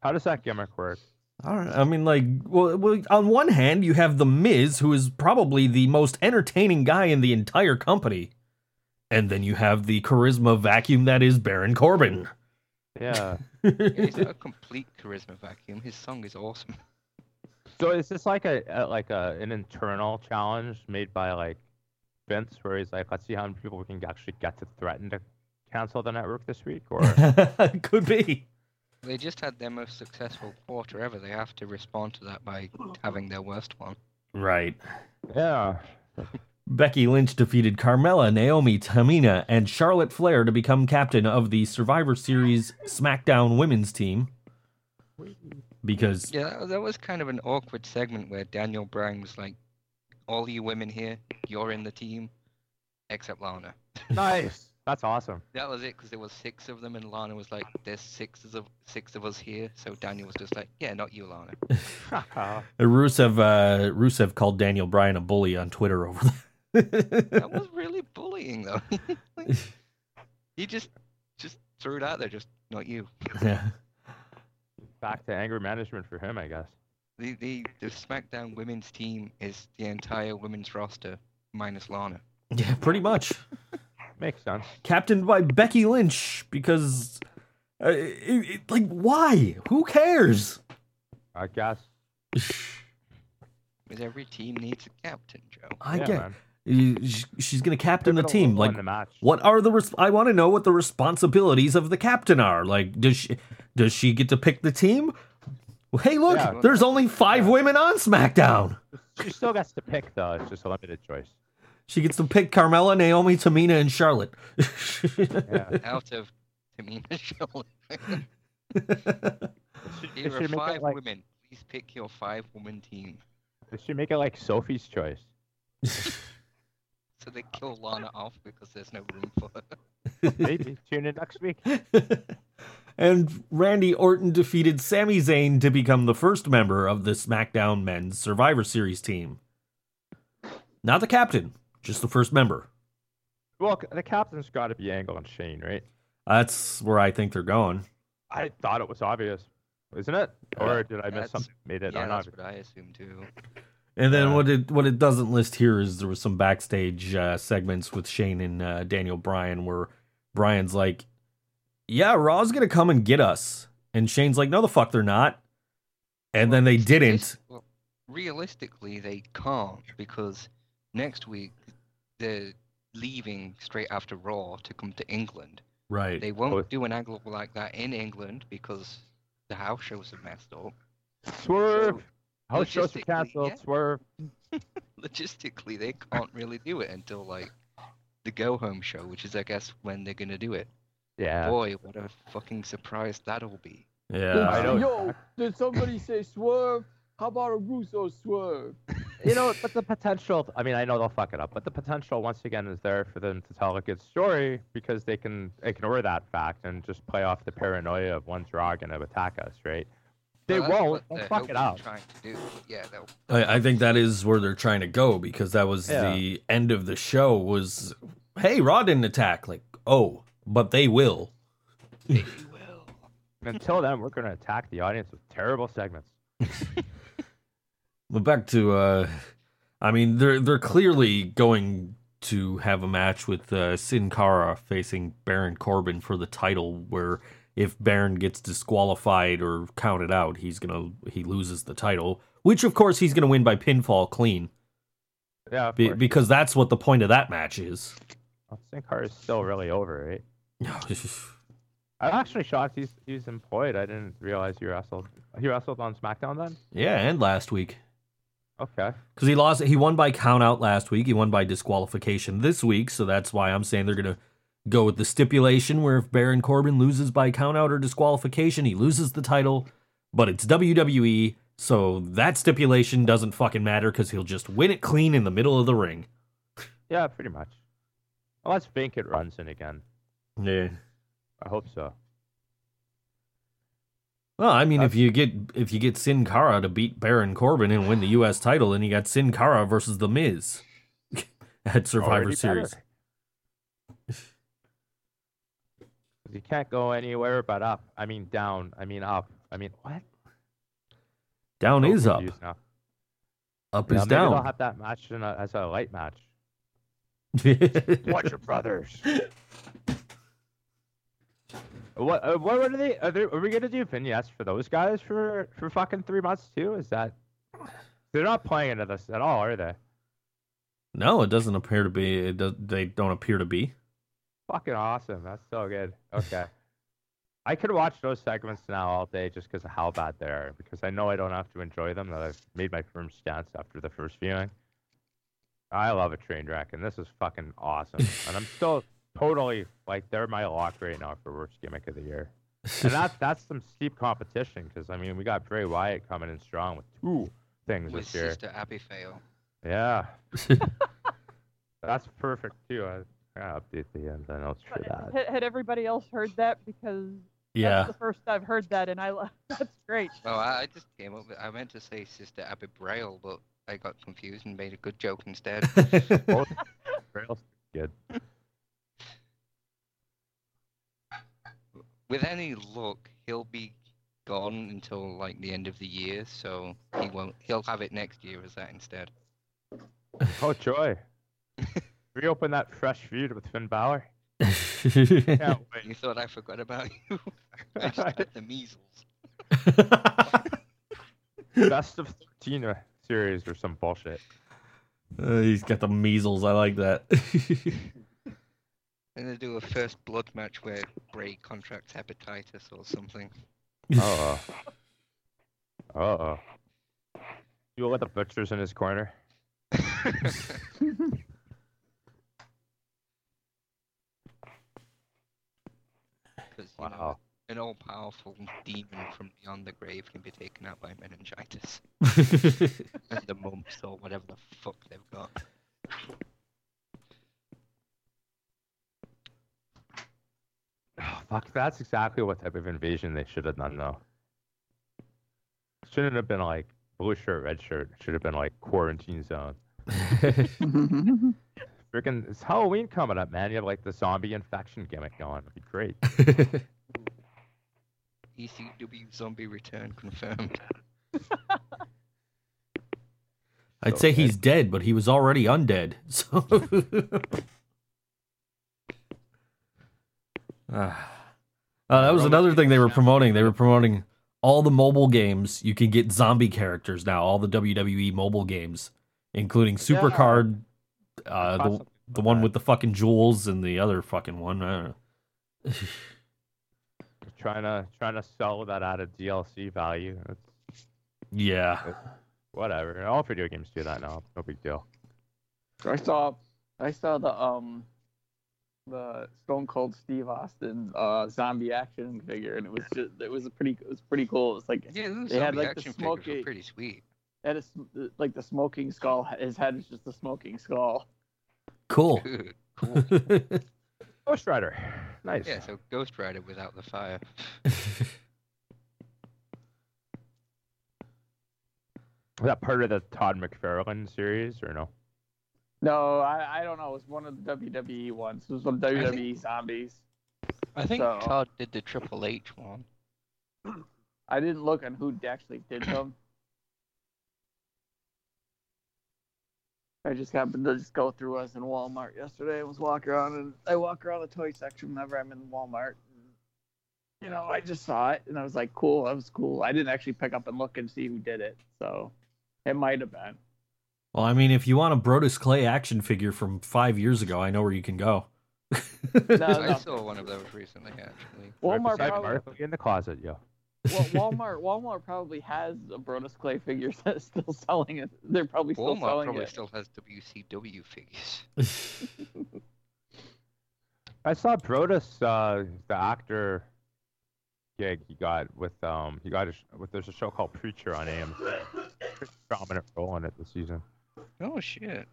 How does that gimmick work? I don't. I mean, like, well, well, on one hand, you have the Miz, who is probably the most entertaining guy in the entire company, and then you have the charisma vacuum that is Baron Corbin. Yeah. Yeah, he's not a complete charisma vacuum. His song is awesome. so is this like a, a like a an internal challenge made by like Vince, where he's like, let's see how many people we can actually get to threaten to cancel the network this week, or Could be. They just had their most successful quarter ever. They have to respond to that by having their worst one. Right. yeah. Becky Lynch defeated Carmella, Naomi, Tamina, and Charlotte Flair to become captain of the Survivor Series SmackDown women's team. Because Yeah, that, that was kind of an awkward segment where Daniel Bryan was like, "All you women here, you're in the team, except Lana." Nice. That's awesome. That was it because there was six of them, and Lana was like, "There's six of six of us here." So Daniel was just like, "Yeah, not you, Lana." Rusev, uh, Rusev called Daniel Bryan a bully on Twitter over that. that was really bullying, though. Like, he just just threw it out there, just not you. yeah. Back to anger management for him, I guess. The the the SmackDown women's team is the entire women's roster minus Lana. yeah, pretty much. Makes sense. Captained by Becky Lynch because, uh, it, it- like, why? Who cares? I guess. Because every team needs a captain, Joe. I yeah, get. man. She's gonna captain the team. Like, the match. what are the? Res- I want to know what the responsibilities of the captain are. Like, does she does she get to pick the team? Hey, look, Yeah. there's only five women on SmackDown. She still gets to pick though. It's just a limited choice. She gets to pick Carmella, Naomi, Tamina, and Charlotte. Yeah. Out of Tamina Charlotte. She, Here they are make five it like women. Please pick your five-woman team. they should make it like Sophie's choice. So they kill Lana off because there's no room for her. Maybe tune in next week. And Randy Orton defeated Sami Zayn to become the first member of the SmackDown Men's Survivor Series team. Not the captain, just the first member. Well, the captain's got to be Angle and Shane, right? That's where I think they're going. I thought it was obvious, isn't it? Or did I miss That's- something? Made it yeah, that's what I assume too. And then Yeah. what it what it doesn't list here is there was some backstage uh, segments with Shane and uh, Daniel Bryan where Bryan's like, "Yeah, Raw's gonna come and get us," and Shane's like, "No, the fuck they're not." And then they didn't. Well, realistically, they can't because next week they're leaving straight after Raw to come to England. Right. They won't Oh. do an angle like that in England because the house shows are messed up. Swerve. So, House shows are logistically, canceled. yeah. Swerve. logistically, they can't really do it until like the go home show, which is, I guess, when they're gonna do it. Yeah. Boy, what a fucking surprise that'll be. Yeah. I know. Yo, did somebody say swerve? How about a Russo swerve? you know, but the potential. I mean, I know they'll fuck it up, but the potential once again is there for them to tell a good story because they can ignore that fact and just play off the paranoia of one's raw going to attack us, right? They Well, won't. They'll they're fuck it up. Trying to do. Yeah, I, I think that is where they're trying to go because that was Yeah. the end of the show. Was hey, Raw didn't attack. Like, oh, but they will. they will. Until then, we're going to attack the audience with terrible segments. But back to, uh, I mean, they're they're clearly going to have a match with uh, Sin Cara facing Baron Corbin for the title. Where if Baron gets disqualified or counted out, he's gonna he loses the title. Which of course he's gonna win by pinfall clean, Yeah, be, because that's what the point of that match is. Well, Sin Cara is still really over, right? I'm actually shocked he's he's employed. I didn't realize he wrestled. He wrestled on SmackDown then. yeah, and last week. Okay. Because he lost, he won by count out last week. He won by disqualification this week, so that's why I'm saying they're gonna go with the stipulation where if Baron Corbin loses by count out or disqualification, he loses the title. But it's WWE, so that stipulation doesn't fucking matter because he'll just win it clean in the middle of the ring. Yeah, pretty much. Unless Bankett runs in again. Yeah. I hope so. Well, I mean, uh, if you get if you get Sin Cara to beat Baron Corbin and win the U.S. title, then you got Sin Cara versus The Miz at Survivor Already Series. You can't go anywhere but up. I mean down. I mean up. I mean what? Down is up, now. up Yeah, is maybe they'll have that match a, as a light match. Watch your brothers. What? Uh, what are they? Are, they? are we gonna do vignettes for those guys for for fucking three months too? Is that? They're not playing into this at all, are they? No, it doesn't appear to be. It does, they don't appear to be. Fucking awesome. That's so good. Okay. I could watch those segments now all day just because of how bad they are. Because I know I don't have to enjoy them. That I've made my firm stance after the first viewing. I love a train wreck, and this is fucking awesome. and I'm still totally like they're my lock right now for worst gimmick of the year. And that that's some steep competition because I mean we got Bray Wyatt coming in strong with two things With this year. Sister Abigail. Yeah, that's perfect too. I gotta update the end the notes for that. Had, had everybody else heard that? Because Yeah. that's the first I've heard that, and I lo- that's great. Oh, I, I just came up with. I meant to say Sister Abby Braille, but I got confused and made a good joke instead. Both Braille's good. With any luck, he'll be gone until like the end of the year, so he won't. He'll have it next year as that instead. Oh joy! Reopen that fresh feud with Finn Balor. Can't wait. You thought I forgot about you? I just had the measles. Best of thirteen uh, series or some bullshit. Uh, he's got the measles. I like that. I'm gonna do a first blood match where Bray contracts hepatitis or something. Oh. Uh oh. You'll let the butchers in his corner. 'Cause, you know, Wow. an all-powerful demon from beyond the grave can be taken out by meningitis and the mumps or whatever the fuck they've got. Oh, fuck, that's exactly what type of invasion they should have done, though. Shouldn't have been like blue shirt, red shirt. Should have been like quarantine zone. Freaking, it's Halloween coming up, man. You have like the zombie infection gimmick going. It'd be great. ECW zombie return confirmed. I'd So say dead. he's dead, but he was already undead. So. Ah. Uh, that was another thing they were promoting. They were promoting all the mobile games. You can get zombie characters now. All the WWE mobile games, including Supercard, uh, the the one with the fucking jewels and the other fucking one. I don't know. trying to trying to sell that out of DLC value. It's yeah. whatever. All video games do that now. No big deal. I saw, I saw the um, the Stone Cold Steve Austin uh zombie action figure, and it was just it was a pretty it was pretty cool. It was like Yeah, They had, like, the action figures were smoky- pretty sweet. it had a, like the smoking skull. His head is just a smoking skull. Cool. Good, cool. Ghost Rider. Nice. Yeah, so Ghost Rider without the fire. Was that part of the Todd McFarlane series or no? No, I, I don't know. It was one of the WWE ones. It was some WWE think- zombies. I think So- Todd did the Triple H one. I didn't look on who actually did them. I just happened to just go through. us in Walmart yesterday. I was walking around, and I walk around the toy section whenever I'm in Walmart. And, you know, I just saw it, and I was like, "Cool, that was cool." I didn't actually pick up and look and see who did it, so it might have been. Well, I mean, if you want a Brodus Clay action figure from five years ago, I know where you can go. No, I saw one of those recently, actually. Walmart beside probably, in the closet, yo. well, Walmart, Walmart probably has a Brodus Clay figure that's still selling it. They're probably still Walmart selling probably it. still has WCW figures. I saw Brodus, uh, the actor gig he got with um he got a, with there's a show called Preacher on AMC. Pretty prominent role in it this season. Oh shit!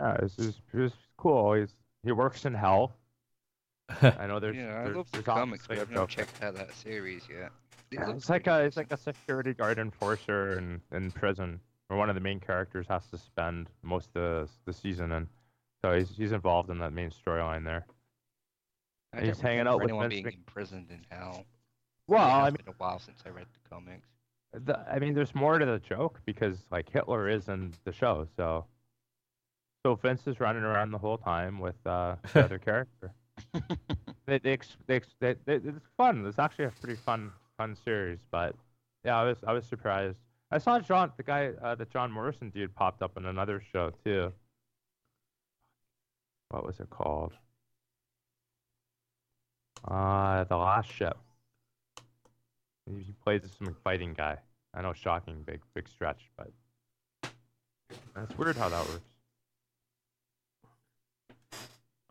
Yeah, it's it's, it's cool. He's he works in hell. I know there's yeah, I there's, love the comics, but I've a not checked out that series yet. It Yeah, it's like a it's like a security guard enforcer in in prison, where one of the main characters has to spend most of the season, and so he's he's involved in that main storyline there. I he's don't hanging out with anyone Vince being Mc- imprisoned in hell. Well, I mean, It has I mean, been a while since I read the comics. The, I mean, there's more to the joke because like Hitler is in the show, so so Vince is running around the whole time with uh, the other character. They, they, they, they, they, it's fun. It's actually a pretty fun fun series, but yeah, I was I was surprised. I saw John, the guy, uh, the John Morrison dude, popped up in another show too. What was it called? Uh, the Last Ship. He he plays some fighting guy. I know, shocking, big, big stretch, but that's weird how that works.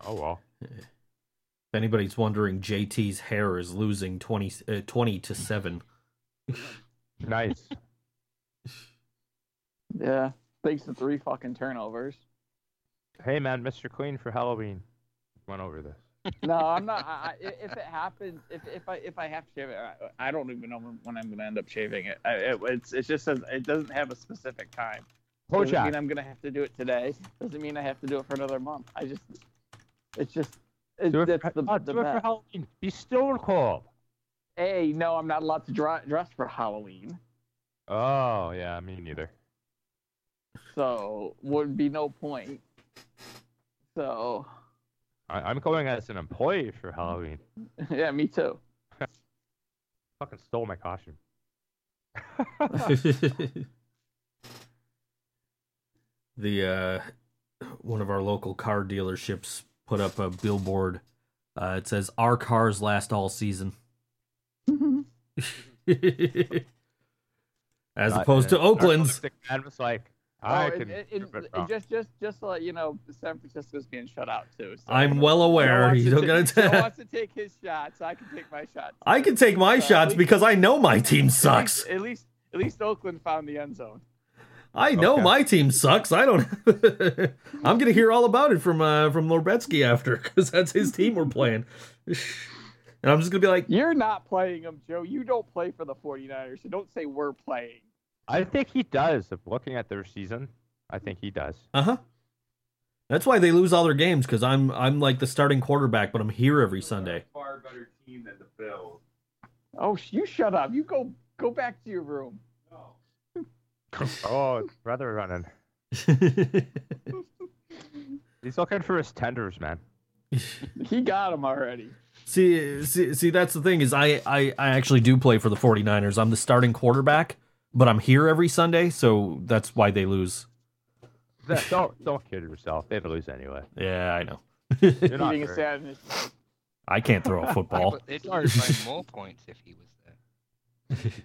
Oh well. If anybody's wondering, JT's hair is losing 20, uh, 20 to 7. Nice. Yeah, thanks to three fucking turnovers. hey man, Mr. Clean for Halloween. Went over this. No, I'm not. I, if it happens, if if I if I have to shave it, I, I don't even know when, when I'm gonna end up shaving it. I, it it's it just says it doesn't have a specific time. Doesn't mean I'm gonna have to do it today. Doesn't mean I have to do it for another month. I just, it's just, it, Do it, that's for, the, oh, the do it for best. Halloween. Be stone cold. Hey, no, I'm not allowed to dra- dress for Halloween, Oh yeah, me neither. so would be no point. So, I, I'm going as an employee for Halloween. yeah, me too. Fucking stole my costume. the uh, one of our local car dealerships put up a billboard. Uh, it says, "Our cars last all season." As Not- opposed to Oakland's. Sick man was like, I and- can and- prove and it just just just to let you know, San Francisco's being shut out too. So I'm well Joe aware. wants You to don't take- gotta Joe wants to take his shots. I can take my shots. I can take my Uh, shots least- because I know my team sucks. At least at least Oakland found the end zone. I know Okay. my team sucks. I don't. I'm gonna hear all about it from uh, from Lorbetsky after because that's his team we're playing, and I'm just gonna be like, You're not playing them, Joe. You don't play for the 49ers, so don't say we're playing. I think he does. If looking at their season, I think he does. uh huh. That's why they lose all their games because I'm I'm like the starting quarterback, but I'm here every Sunday. Far better team than the Bills. Oh, you shut up. You go go back to your room. No. Oh, it's brother running. He's looking for his tenders, man. He got him already. see, see, see, that's the thing is I, I I actually do play for the 49ers. I'm the starting quarterback, but I'm here every Sunday, so that's why they lose. That- don't don't kid yourself. They'd lose anyway. Yeah, I know. You're not Eating a very- I can't throw a football. but they'd lose by more points if he was there.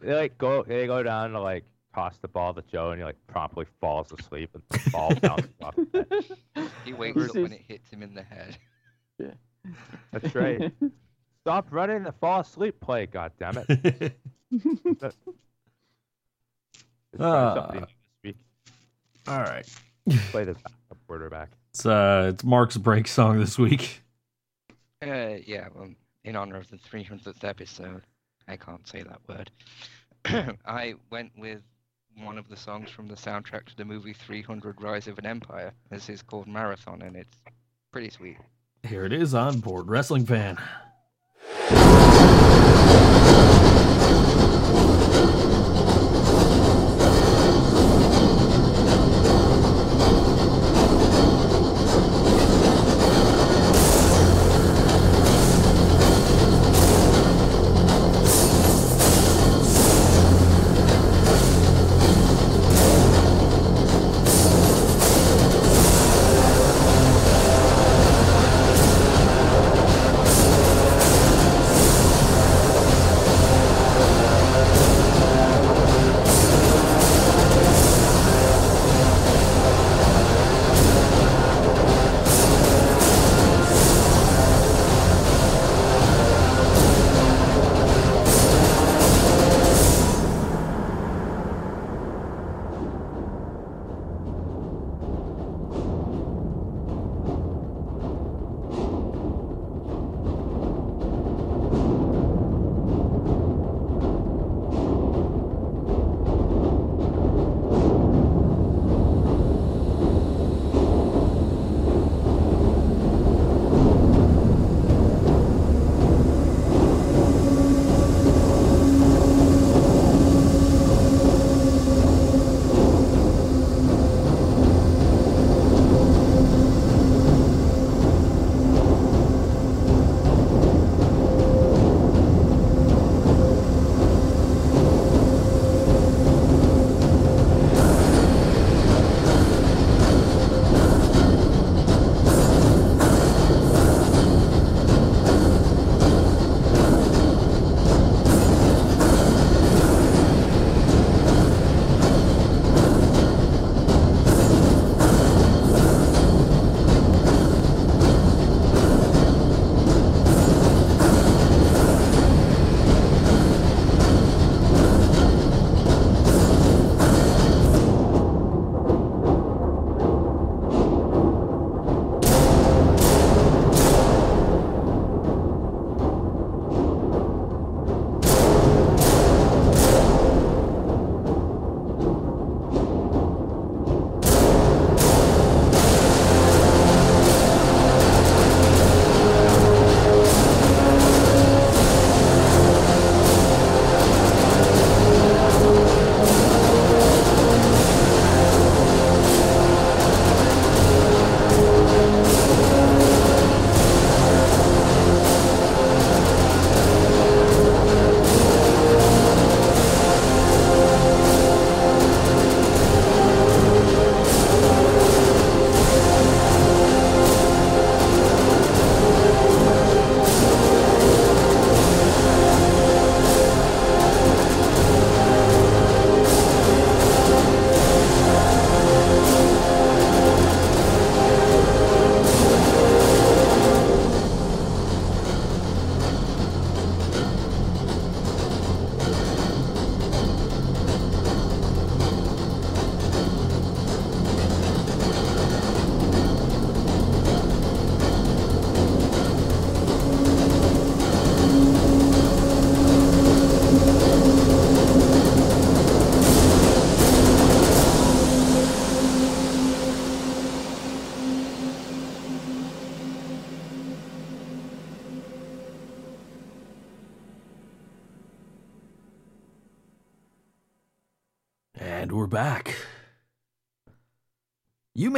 They like go they go down to like toss the ball to Joe and he like promptly falls asleep and the ball bounces off. his head. He wakes This up when is- it hits him in the head. Yeah. That's right. Stop running the fall asleep play, God damn it. It's Ah. this week. All right. Play the backup quarterback. It's uh it's Mark's break song this week. Uh, yeah, well, in honor of the 300th episode, I can't say that word. I went with one of the songs from the soundtrack to the movie 300 Rise of an Empire. This is called Marathon, and it's pretty sweet. Here it is on board wrestling fan.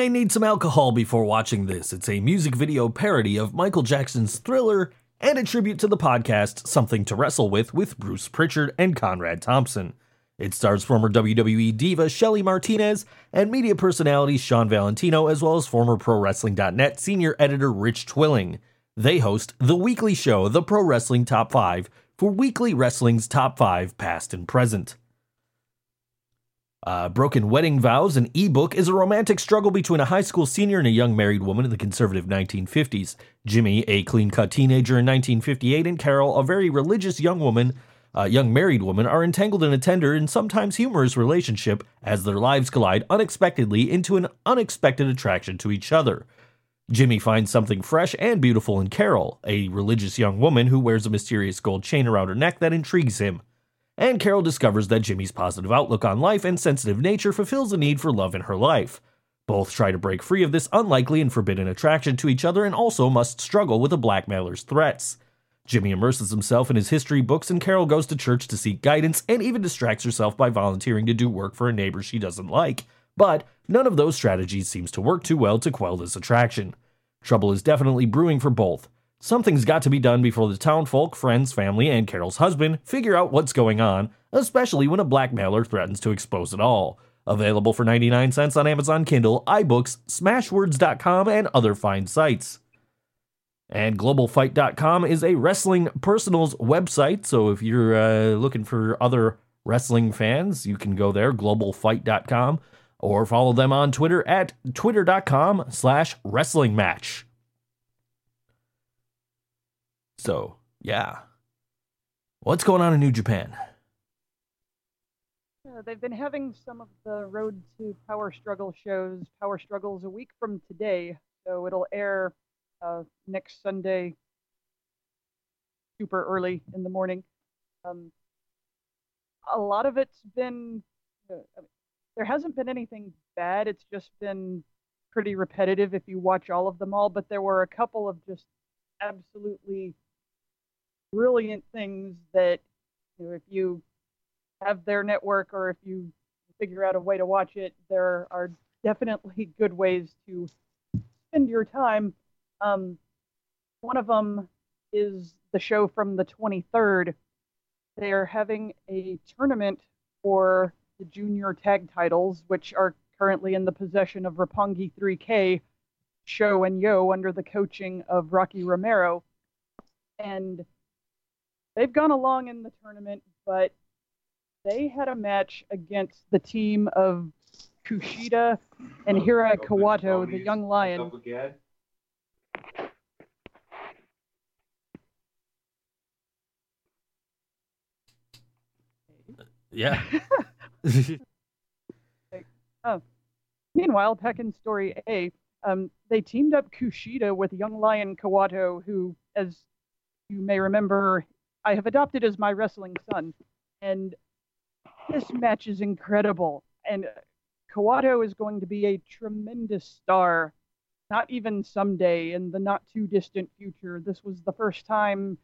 May need some alcohol before watching this. It's a music video parody of Michael Jackson's Thriller and a tribute to the podcast Something to Wrestle With with Bruce Pritchard and Conrad Thompson. It stars former WWE diva Shelly Martinez and media personality Sean Valentino, as well as former ProWrestling.net senior editor Rich Twilling. They host the weekly show, The Pro Wrestling Top 5, for Weekly Wrestling's Top 5 past and present. Uh, Broken Wedding Vows, an ebook, is a romantic struggle between a high school senior and a young married woman in the conservative 1950s. Jimmy, a clean cut teenager in 1958, and Carol, a very religious young woman, uh, young married woman, are entangled in a tender and sometimes humorous relationship as their lives collide unexpectedly into an unexpected attraction to each other. Jimmy finds something fresh and beautiful in Carol, a religious young woman who wears a mysterious gold chain around her neck that intrigues him. And Carol discovers that Jimmy's positive outlook on life and sensitive nature fulfills a need for love in her life. Both try to break free of this unlikely and forbidden attraction to each other and also must struggle with a blackmailer's threats. Jimmy immerses himself in his history books, and Carol goes to church to seek guidance and even distracts herself by volunteering to do work for a neighbor she doesn't like. But none of those strategies seems to work too well to quell this attraction. Trouble is definitely brewing for both. Something's got to be done before the townfolk, friends, family, and Carol's husband figure out what's going on, especially when a blackmailer threatens to expose it all. Available for 99 cents on Amazon Kindle, iBooks, Smashwords.com, and other fine sites. And GlobalFight.com is a wrestling personals website, so if you're uh, looking for other wrestling fans, you can go there, GlobalFight.com, or follow them on Twitter at twitter.com slash wrestling match. So, yeah. What's going on in New Japan? Uh, they've been having some of the Road to Power Struggle shows. Power Struggles a week from today, so it'll air uh, next Sunday, super early in the morning. Um, a lot of it's been, uh, there hasn't been anything bad. It's just been pretty repetitive if you watch all of them all. But there were a couple of just absolutely brilliant things that you know, if you have their network or if you figure out a way to watch it, there are definitely good ways to spend your time. Um, one of them is the show from the 23rd. They are having a tournament for the junior tag titles, which are currently in the possession of Roppongi 3K, Sho and Yoh under the coaching of Rocky Romero. And they've gone along in the tournament, but they had a match against the team of Kushida and Hirai Kawato, the young lion. Yeah. Oh. Meanwhile, back in story A, um, they teamed up Kushida with young lion Kawato, who, as you may remember, I have adopted as my wrestling son. And this match is incredible. And Kawato is going to be a tremendous star, not even someday in the not too distant future. This was the first time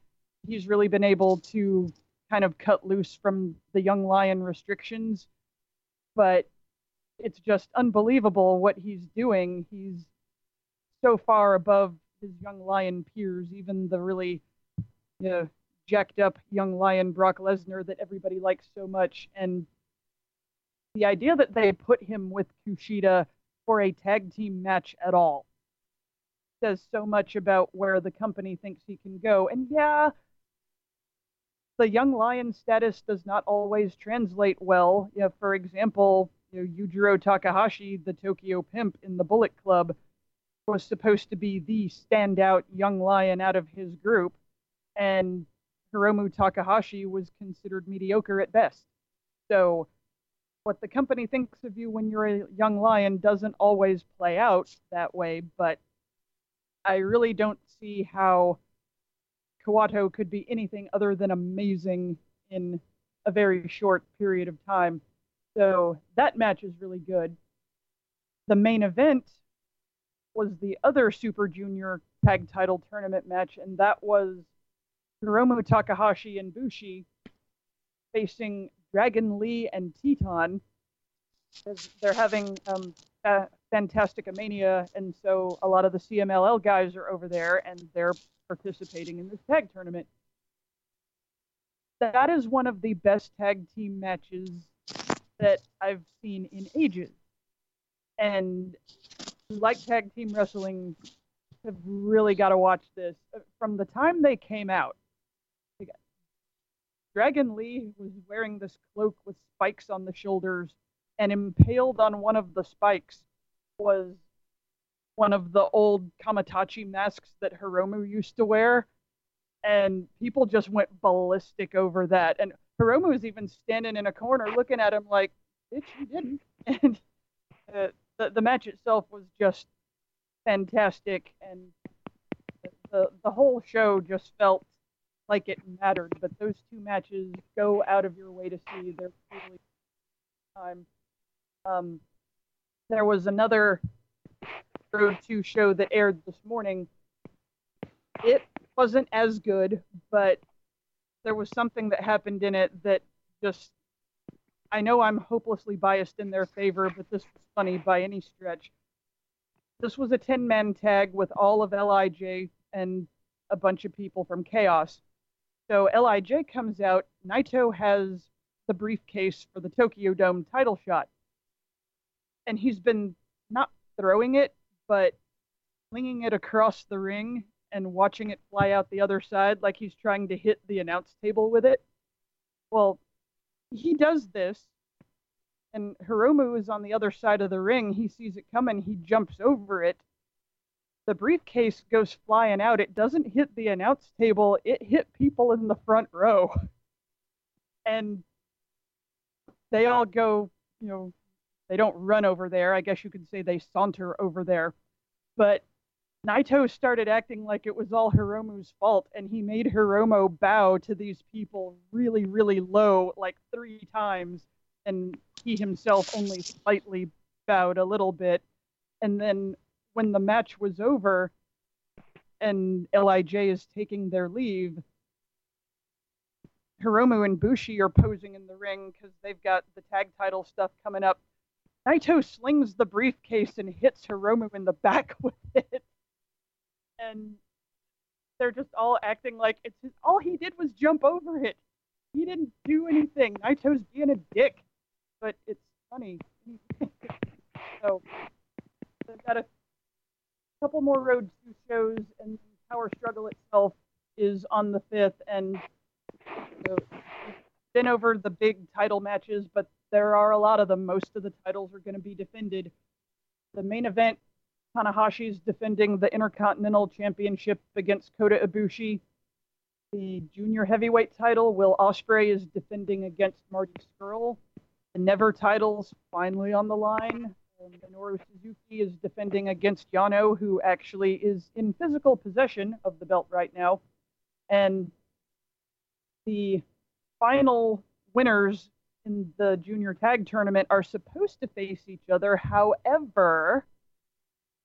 he's really been able to kind of cut loose from the young lion restrictions. But it's just unbelievable what he's doing. He's so far above his young lion peers, even the really you know, jacked up young lion Brock Lesnar that everybody likes so much. And the idea that they put him with Kushida for a tag team match at all says so much about where the company thinks he can go. And yeah, the young lion status does not always translate well. You know, for example, you know, Yujiro Takahashi, the Tokyo pimp in the Bullet Club, was supposed to be the standout young lion out of his group, and Hiromu Takahashi was considered mediocre at best. So, what the company thinks of you when you're a young lion doesn't always play out that way, but I really don't see how Kawato could be anything other than amazing in a very short period of time. So that match is really good. The main event was the other Super Junior tag title tournament match, and that was Hiromu Takahashi and Bushi facing Dragon Lee and Titán. 'cause they're having um, uh, Fantastica Mania, and so a lot of the CMLL guys are over there, and they're participating in this tag tournament. That is one of the best tag team matches that I've seen in ages. And like tag team wrestling have really got to watch this. Uh, From the time they came out, Dragon Lee was wearing this cloak with spikes on the shoulders, and impaled on one of the spikes was one of the old Kamaitachi masks that Hiromu used to wear. And people just went ballistic over that. And Hiromu was even standing in a corner looking at him like, bitch, you didn't. And uh, the, the match itself was just fantastic. And the, the whole show just felt like it mattered. But those two matches go out of your way to see. Time. Um, there was another Road 2 show that aired this morning. It wasn't as good, but there was something that happened in it that just I know I'm hopelessly biased in their favor, but this was funny by any stretch. This was a 10 man tag with all of LIJ and a bunch of people from Chaos. So LIJ comes out, Naito has the briefcase for the Tokyo Dome title shot. And he's been not throwing it, but flinging it across the ring and watching it fly out the other side like he's trying to hit the announce table with it. Well, he does this, and Hiromu is on the other side of the ring. He sees it coming, he jumps over it. The briefcase goes flying out. It doesn't hit the announce table, it hit people in the front row. And they all go, you know, they don't run over there. I guess you could say they saunter over there. But Naito started acting like it was all Hiromu's fault, and he made Hiromu bow to these people really, really low, like three times, and he himself only slightly bowed a little bit. And then when the match was over and LIJ is taking their leave, Hiromu and Bushi are posing in the ring because they've got the tag title stuff coming up. Naito slings the briefcase and hits Hiromu in the back with it. And they're just all acting like it's his, all he did was jump over it. He didn't do anything. Naito's being a dick, but it's funny. so a couple more Road 2 shows, and Power Struggle itself is on the 5th. And so, been over the big title matches, but there are a lot of them. Most of the titles are going to be defended. The main event, Tanahashi's defending the Intercontinental Championship against Kota Ibushi. The junior heavyweight title, Will Ospreay is defending against Marty Scurll. The Never titles finally on the line. Um, Minoru Suzuki is defending against Yano, who actually is in physical possession of the belt right now. And the final winners in the junior tag tournament are supposed to face each other. However,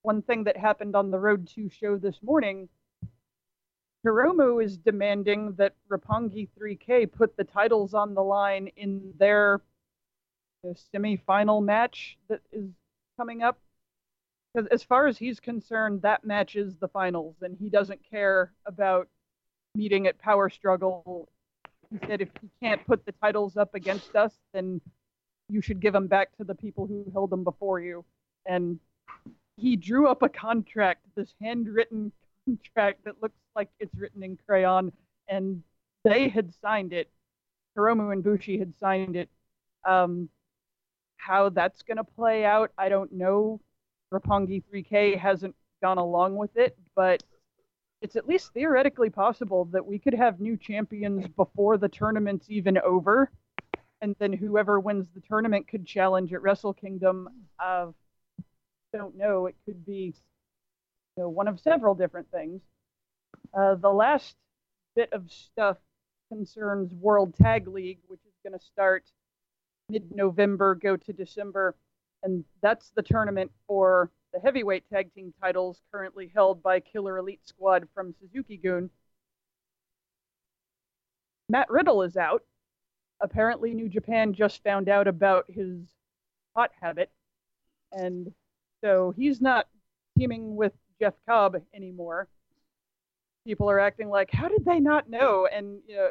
one thing that happened on the Road 2 show this morning, Hiromu is demanding that Roppongi 3K put the titles on the line in their uh, semi-final match that is coming up. Because as far as he's concerned, that match is the finals, and he doesn't care about meeting at Power Struggle he said if he can't put the titles up against us, then you should give them back to the people who held them before you. And he drew up a contract, this handwritten contract that looks like it's written in crayon, and they had signed it. Hiromu and Bushi had signed it. Um, how that's going to play out, I don't know. Roppongi 3K hasn't gone along with it, but it's at least theoretically possible that we could have new champions before the tournament's even over, and then whoever wins the tournament could challenge at Wrestle Kingdom. Uh, don't know. It could be you know, one of several different things. Uh, the last bit of stuff concerns World Tag League, which is going to start mid-November, go to December, and that's the tournament for the heavyweight tag team titles currently held by Killer Elite Squad from Suzuki Gun. Matt Riddle is out. Apparently, New Japan just found out about his pot habit, and so he's not teaming with Jeff Cobb anymore. People are acting like, how did they not know? And you know,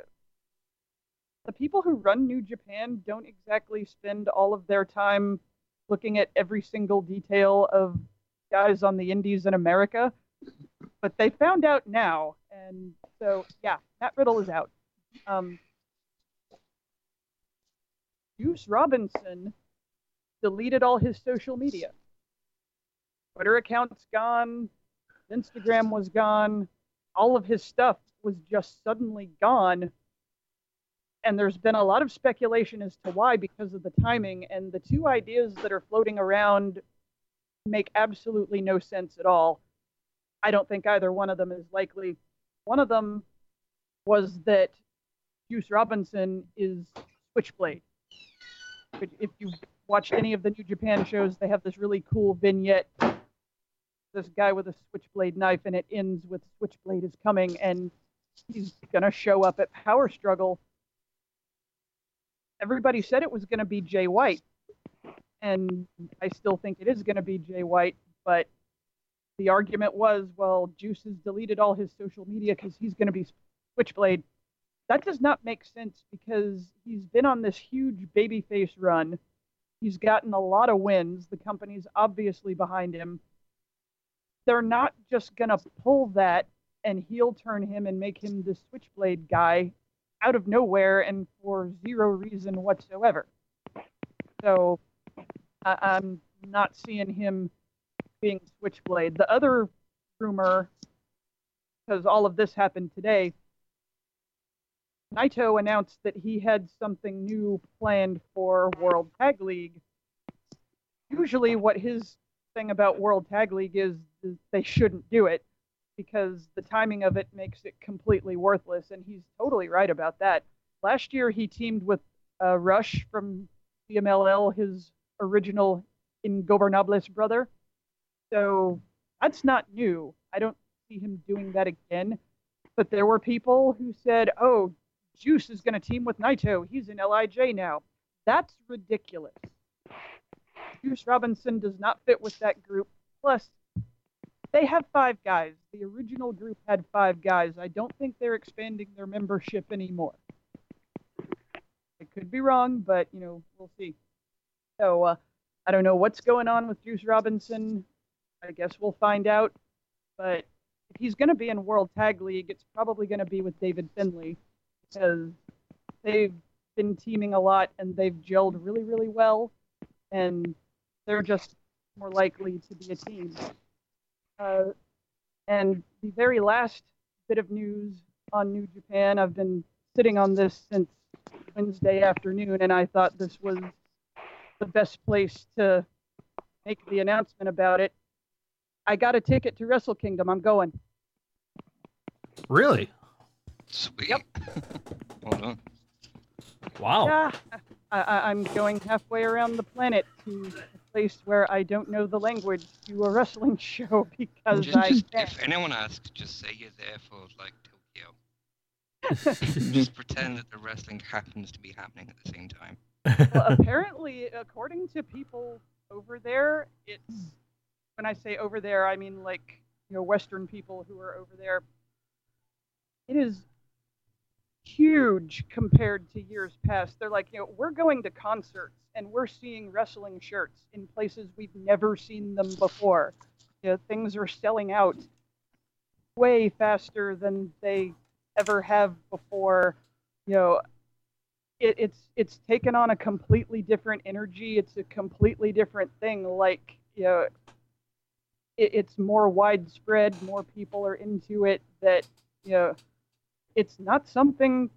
the people who run New Japan don't exactly spend all of their time looking at every single detail of guys on the indies in America. But they found out now, and so yeah, Matt Riddle is out. Um, Juice Robinson deleted all his social media. Twitter account's gone, Instagram was gone, all of his stuff was just suddenly gone. And there's been a lot of speculation as to why because of the timing. And the two ideas that are floating around make absolutely no sense at all. I don't think either one of them is likely. One of them was that Juice Robinson is Switchblade. If you've watched any of the New Japan shows, they have this really cool vignette. This guy with a switchblade knife, and it ends with Switchblade is coming, and he's gonna show up at Power Struggle. Everybody said it was gonna be Jay White, and I still think it is gonna be Jay White, but the argument was, well, Juice has deleted all his social media because he's gonna be Switchblade. That does not make sense because he's been on this huge babyface run. He's gotten a lot of wins. The company's obviously behind him. They're not just going to pull that and heel turn him and make him the switchblade guy out of nowhere and for zero reason whatsoever. So I- I'm not seeing him being switchblade. The other rumor, because all of this happened today, Naito announced that he had something new planned for World Tag League. Usually, what his thing about World Tag League is, is they shouldn't do it because the timing of it makes it completely worthless, and he's totally right about that. Last year, he teamed with uh, Rush from CMLL, his original Ingobernables brother. So that's not new. I don't see him doing that again. But there were people who said, oh, Juice is going to team with Naito. He's in LIJ now. That's ridiculous. Juice Robinson does not fit with that group. Plus, they have five guys. The original group had five guys. I don't think they're expanding their membership anymore. I could be wrong, but you know, we'll see. So uh, I don't know what's going on with Juice Robinson. I guess we'll find out. But if he's going to be in World Tag League, it's probably going to be with David Finlay because they've been teaming a lot and they've gelled really, really well, and they're just more likely to be a team. Uh, and the very last bit of news on New Japan, I've been sitting on this since Wednesday afternoon, and I thought this was the best place to make the announcement about it. I got a ticket to Wrestle Kingdom. I'm going. Really? Sweet. Yep. well done. Wow. Yeah, I, I, I'm going halfway around the planet to a place where I don't know the language to a wrestling show because Just, I just, if anyone asks, just say you're there for like Tokyo. just pretend that the wrestling happens to be happening at the same time. well, apparently, according to people over there, it's when I say over there, I mean like you know Western people who are over there. It is huge compared to years past. They're like, you know, we're going to concerts and we're seeing wrestling shirts in places we've never seen them before. You know, things are selling out way faster than they ever have before. You know, it, it's it's taken on a completely different energy. It's a completely different thing. Like you know, it, it's more widespread. More people are into it. That you know, it's not something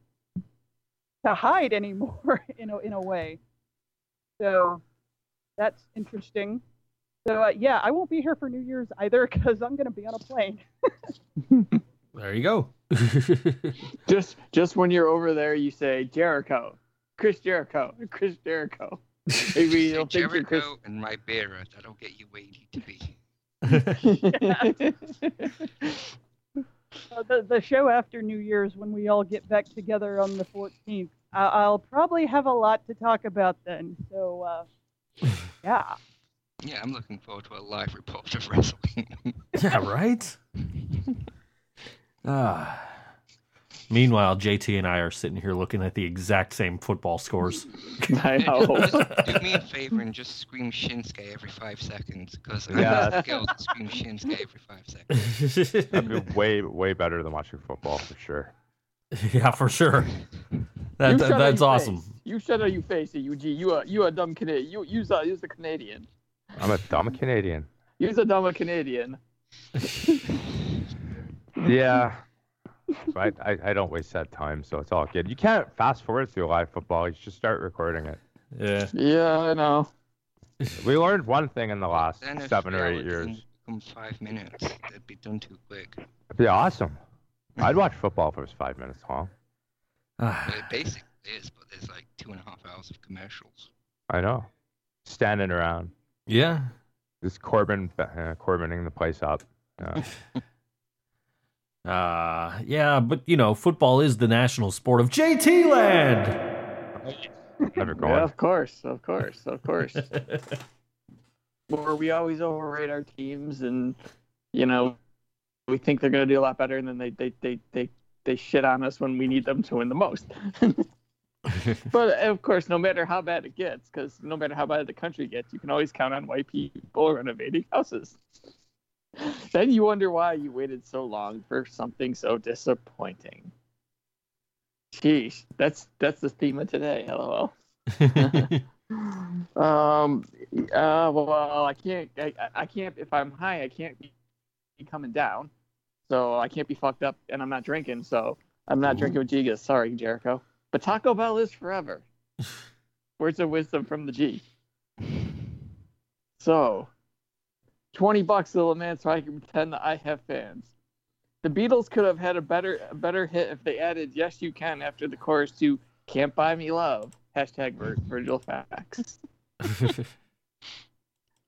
to hide anymore. In a in a way. So that's interesting. So uh, yeah, I won't be here for New Year's either because I'm going to be on a plane. There you go. Just just when you're over there, you say Jericho, Chris Jericho, Chris Jericho. Maybe Say you'll think you're Chris. Jericho and Ribera, that'll get you where you need to be. Uh, the the show after New Year's when we all get back together on the 14th. I- I'll probably have a lot to talk about then. So uh, Yeah. Yeah, I'm looking forward to a live report of wrestling. Yeah, right? Ah. Meanwhile, JT and I are sitting here looking at the exact same football scores. I know. just do me a favor and just scream Shinsuke every five seconds, because I Yeah. have skills to scream Shinsuke every five seconds. That'd be way, way better than watching football for sure. yeah, for sure. That, that- that's awesome. Face. You shut up, you face it, UG. You are you a dumb Canadian. You use a use a Canadian. I'm a dumb Canadian. Use a dumb Canadian. Yeah. But I, I don't waste that time, so it's all good. You can't fast forward through live football. You just start recording it. Yeah. Yeah, I know. We learned one thing in the last Then seven or eight years. doesn't five minutes. It'd be done too quick. It'd be awesome. I'd watch football if it was five minutes long. It basically is, but there's like two and a half hours of commercials. I know. Standing around. yeah. Just Corbin, uh, Corbining the place up. Yeah. Uh, yeah, but you know, football is the national sport of JT Land. Never Yeah, of course, of course, of course. Where we always overrate our teams, and you know, we think they're gonna do a lot better, and then they they they they, they shit on us when we need them to win the most. but of course, no matter how bad it gets, because no matter how bad the country gets, you can always count on white people renovating houses. then you wonder why you waited so long for something so disappointing. Sheesh, that's that's the theme of today. LOL. Um. Uh. Well, I can't. I, I can't. If I'm high, I can't be coming down. So I can't be fucked up, and I'm not drinking. So I'm not drinking with Gigas. Sorry, Jericho. But Taco Bell is forever. Words of wisdom from the G. So, twenty bucks, little man, so I can pretend that I have fans. The Beatles could have had a better a better hit if they added "Yes, You Can" after the chorus to "Can't Buy Me Love." Hashtag Vir- Virgil Facts.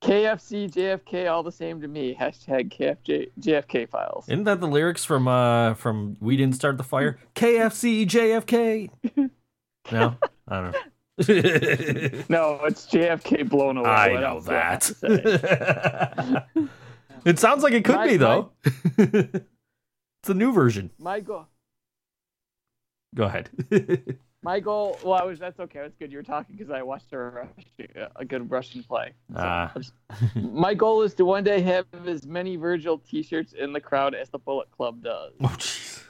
KFC, JFK, all the same to me. Hashtag KFJ, JFK files. Isn't that the lyrics from uh from We Didn't Start the Fire? KFC JFK. No, I don't know. No, it's JFK blown away. I know that. it sounds like it could My- be though. it's a new version. my goal, Go ahead. my goal. Well, I was. That's okay. That's good. You were talking because I watched a, a good Russian play. So, Ah. my goal is to one day have as many Virgil T-shirts in the crowd as the Bullet Club does. oh jeez.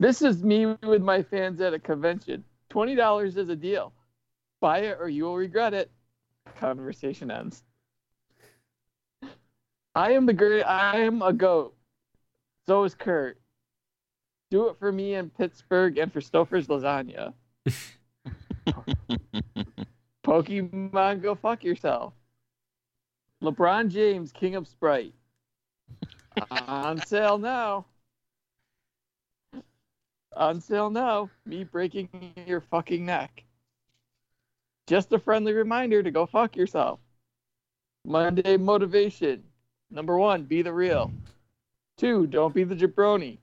This is me with my fans at a convention. Twenty dollars is a deal. Buy it or you will regret it. Conversation ends. I am the great. I am a goat. So is Kurt. Do it for me in Pittsburgh and for Stouffer's lasagna. Pokemon, go fuck yourself. LeBron James, King of Sprite. On sale now. Sale now. Me breaking your fucking neck. Just a friendly reminder to go fuck yourself. Monday motivation. Number one, be the real. Two, don't be the jabroni.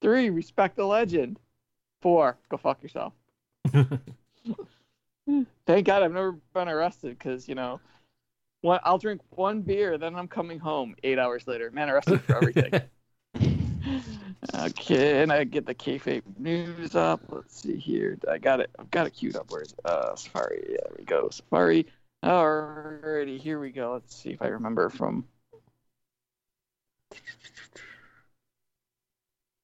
Three, respect the legend. Four, go fuck yourself. Thank God I've never been arrested because, you know, one, I'll drink one beer, then I'm coming home eight hours later. Man, arrested for everything. okay, and I get the kayfabe news up. Let's see here. I got it. I've got it queued up. Where's uh, Safari? There we go. Safari. Alrighty, here we go. Let's see if I remember from.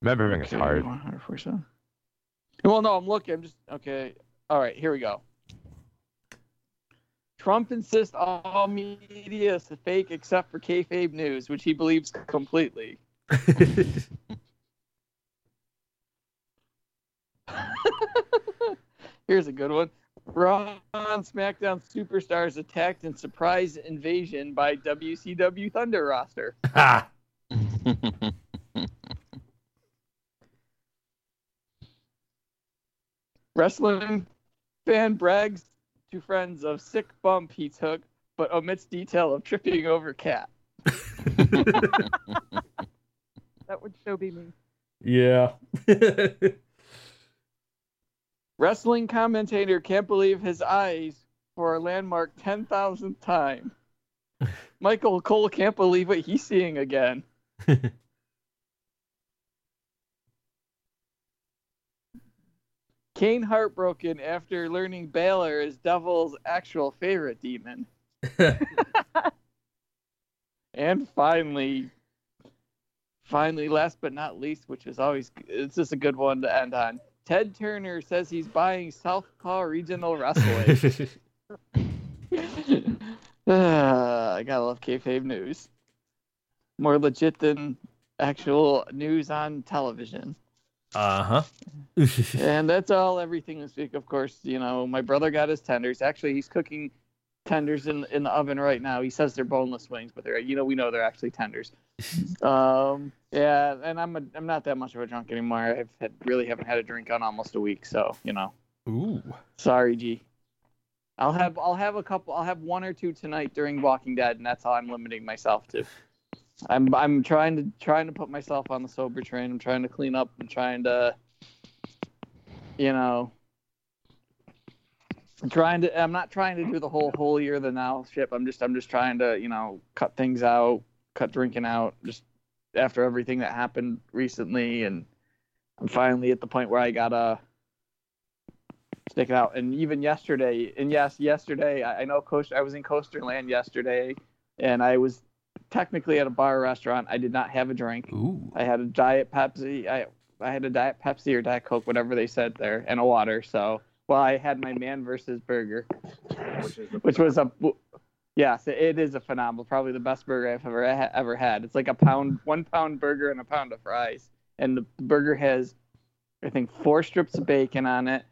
Remembering Okay, hard. 100%. Well, no, I'm looking. I'm just okay. All right, here we go. Trump insists all media is fake except for kayfabe news, which he believes completely. Here's a good one. Raw and SmackDown superstars attacked in surprise invasion by WCW Thunder roster. Ha! Wrestling fan brags to friends of sick bump he took, but omits detail of tripping over cat. That would so be me. yeah. Wrestling commentator can't believe his eyes for a landmark 10,000th time. Michael Cole can't believe what he's seeing again. Kane heartbroken after learning Balor is Devil's actual favorite demon. and finally, finally, last but not least, which is always it's just a good one to end on. Ted Turner says he's buying Southpaw Regional Wrestling. Ah, I gotta love kayfabe news. More legit than actual news on television. Uh huh. And that's all, everything this week. Of course, you know, my brother got his tenders. Actually, he's cooking tenders in in the oven right now. He says they're boneless wings, but they're you know we know they're actually tenders. um, yeah, and I'm a, I'm not that much of a drunk anymore. I've had really haven't had a drink on almost a week, so you know, Ooh. sorry, G. I'll have I'll have a couple. I'll have one or two tonight during Walking Dead, and that's all I'm limiting myself to. I'm I'm trying to trying to put myself on the sober train. I'm trying to clean up. I'm trying to, you know, I'm trying to. I'm not trying to do the whole holier than thou ship I'm just I'm just trying to you know cut things out, cut drinking out. Just after everything that happened recently, and I'm finally at the point where I gotta stick it out. And even yesterday, and yes, yesterday I, I know Coast. I was in Coaster Land yesterday, and I was technically at a bar or restaurant. I did not have a drink. Ooh. I had a diet Pepsi. I I had a diet Pepsi or diet Coke, whatever they said there, and a water. So well, I had my man versus burger, Which is the which was a yes, it is a phenomenal, probably the best burger I've ever ever had. It's like a pound, one pound burger and a pound of fries, and the burger has, I think, four strips of bacon on it,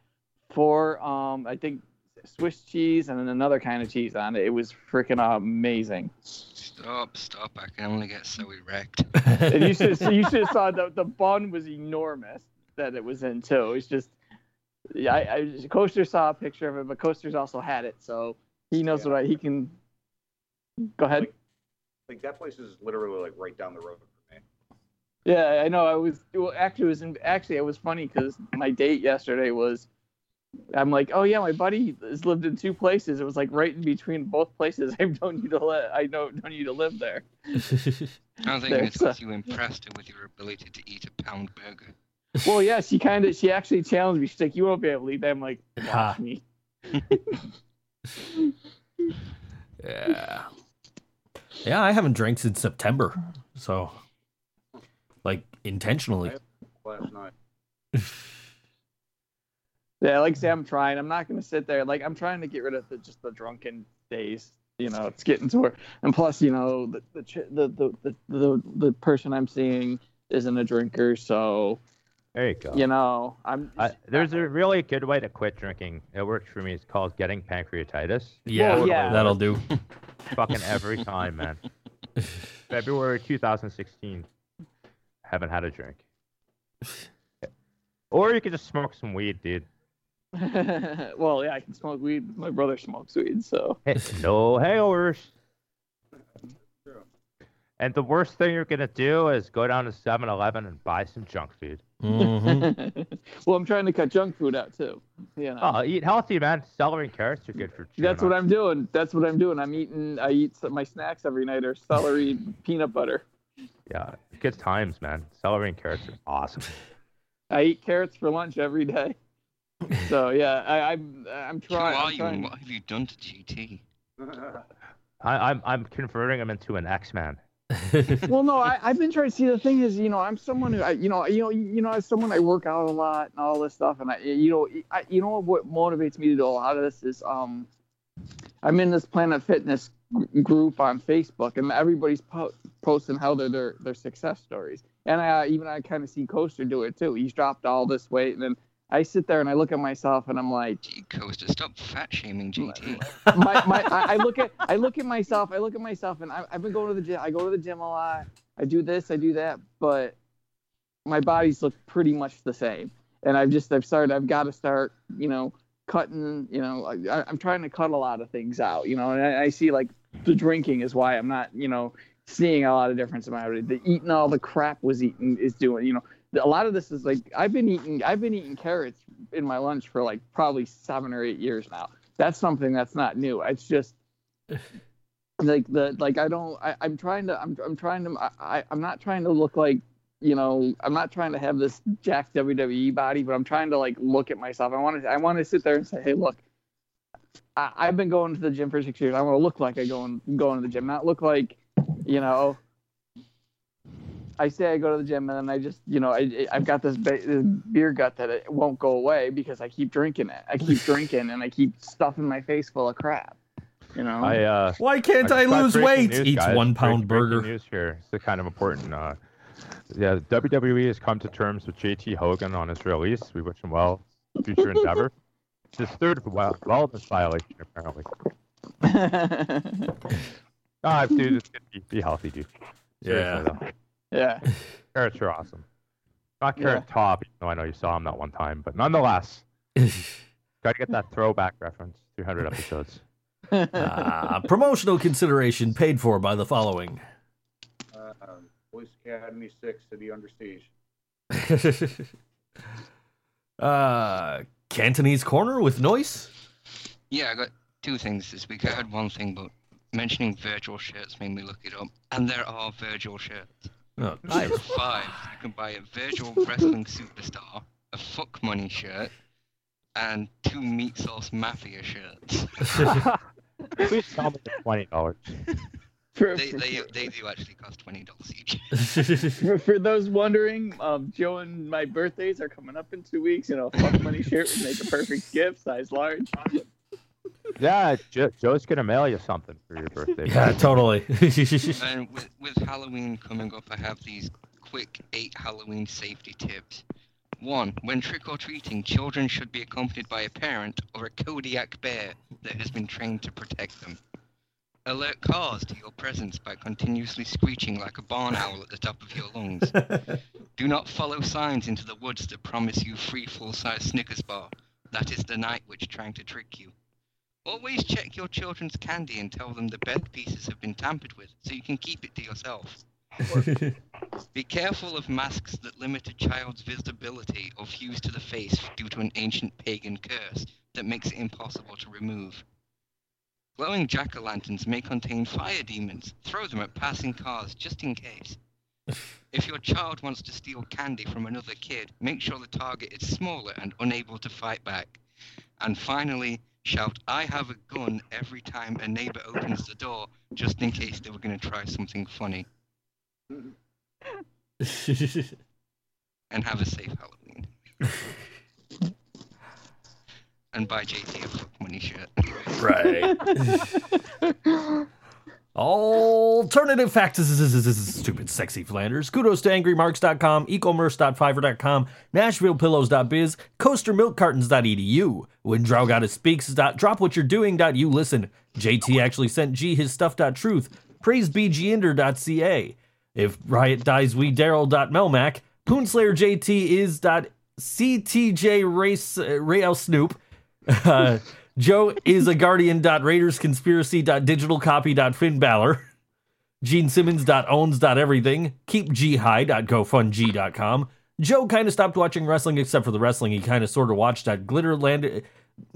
four um, I think Swiss cheese and then another kind of cheese on it. It was freaking amazing. Stop, stop. I can only get so erect. And you should you should have saw the the bun was enormous that it was in too. It's just yeah, I, I Coaster saw a picture of it, but Coaster's also had it, so he knows Yeah. what I, he can. Go ahead. like that place is literally like right down the road from me. Yeah, I know. I was well, actually it was in, actually it was funny because my date yesterday was. I'm like, oh yeah, my buddy has lived in two places. It was like right in between both places. I don't need to let I don't don't need to live there. I think There's it's a- because you impressed her with your ability to eat a pound burger. Well, yeah, she kind of she actually challenged me. She's like, you won't be able to eat that. I'm like, Ha. watch me. yeah. Yeah, I haven't drank since September. So, like, intentionally. Last night. Yeah, like I say, I'm trying. I'm not gonna sit there. Like I'm trying to get rid of the, just the drunken days. You know, it's getting to where, and plus, you know, the the the the the, the, the person I'm seeing isn't a drinker, so There you go. you know, I'm. Uh, I, there's a really good way to quit drinking. It works for me. It's called getting pancreatitis. Yeah, Well, yeah. that'll do. Fucking every time, man. February 2016. Haven't had a drink. Or you could just smoke some weed, dude. well, yeah, I can smoke weed. My brother smokes weed, so. Hey, no hangovers. And the worst thing you're gonna do is go down to 7-Eleven and buy some junk food. Mhm. well, I'm trying to cut junk food out too. You know. Oh, eat healthy, man. Celery and carrots are good for. Cheese. That's what I'm doing. That's what I'm doing. I'm eating. I eat some, my snacks every night are celery, peanut butter. Yeah, good times, man. Celery and carrots are awesome. I eat carrots for lunch every day. So yeah, I, I'm I'm trying. Who trying. are I'm you trying. and what have you done to GT? I, I'm I'm converting him into an X-Man. well, no, I, I've been trying to see. The thing is, you know, I'm someone who, I, you know, you know, you know, as someone I work out a lot and all this stuff, and I, you know, I, you know what motivates me to do a lot of this is, um, I'm in this Planet Fitness group on Facebook, and everybody's po- posting how their their success stories, and I even I kind of see Coaster do it too. He's dropped all this weight, and then I sit there and I look at myself, and I'm like, Gee, Coaster, stop fat shaming GT. my, my I, I look at I look at myself I look at myself and I, I've been going to the gym I go to the gym a lot. I do this I do that but my body's look pretty much the same. And I've just I've started I've got to start you know cutting you know I, I'm trying to cut a lot of things out you know and I, I see like the drinking is why I'm not you know seeing a lot of difference in my body. The eating all the crap was eating is doing you know a lot of this is like I've been eating I've been eating carrots in my lunch for like probably seven or eight years now that's something that's not new. It's just like the like I don't I, I'm trying to I'm I'm trying to I, I'm not trying to look like you know I'm not trying to have this jacked WWE body, but I'm trying to like look at myself. I want to I want to sit there and say, hey, look, I, I've been going to the gym for six years. I want to look like I go in, going to the gym, not look like you know. I say I go to the gym and then I just, you know, I, I've got this, ba- this beer gut that it won't go away because I keep drinking it. I keep drinking and I keep stuffing my face full of crap. You know, I uh, Why can't I just got lose weight? news, Eats guys. one pound breaking burger. News here. It's kind of important. Uh, yeah, WWE has come to terms with JT Hogan on his release. We wish him well, future endeavor. It's his third wellness violation, apparently. Ah, dude, it's good. Be, be healthy, dude. Yeah. Though. Yeah. Carrots are awesome. Not Yeah. Carrot Top, even though I know you saw him that one time, but nonetheless, got to get that throwback reference. 300 episodes. Ah, promotional consideration paid for by the following. Uh, Police Academy 6 City Under Siege. uh, Cantonese Corner with Noise. Yeah, I got two things this week. I had one thing, but mentioning virtual shirts made me look it up. And there are virtual shirts. Oh, There are five. You can buy a virtual wrestling superstar, a fuck money shirt, and two meat sauce mafia shirts. Please tell me the twenty dollars. They, they, they do actually cost twenty dollars each. for, for those wondering, um, Joe and my birthdays are coming up in two weeks. You know, fuck money shirt would make a perfect gift, size large. Yeah, jo- Joe's gonna mail you something for your birthday. yeah, totally. And with, with Halloween coming up, I have these quick eight Halloween safety tips. One, when trick or treating, children should be accompanied by a parent or a Kodiak bear that has been trained to protect them. Alert cars to your presence by continuously screeching like a barn owl at the top of your lungs. Do not follow signs into the woods that promise you free full size Snickers bar. That is the night witch trying to trick you. Always check your children's candy and tell them the bed pieces have been tampered with so you can keep it to yourself. Be careful of masks that limit a child's visibility or fuse to the face due to an ancient pagan curse that makes it impossible to remove. Glowing jack o' lanterns may contain fire demons. Throw them at passing cars just in case. If your child wants to steal candy from another kid, make sure the target is smaller and unable to fight back. And finally, shout, I have a gun every time a neighbor opens the door, just in case they were going to try something funny. And have a safe Halloween. and buy JT a fuck money shirt. right. Alternative facts. is Stupid, sexy Flanders. Kudos to angrymarks.com, ecommerce.fiverr.com, nashvillepillows.biz, coastermilkcartons.edu, when Drowgotta speaks. Drop what you're doing. You listen. JT actually sent G his stuff.truth, praisebginder.ca. If Riot dies, we Daryl.melmac, Poonslayer JT is CTJ Race uh, Rail Snoop. Uh, Joe is a guardian. Raiders conspiracy. Digital copy. Finn Balor. Gene Simmons. Owns. Everything. Keep G High. GoFundG.com. Joe kind of stopped watching wrestling except for the wrestling he kind of sort of watched at Glitter Landed.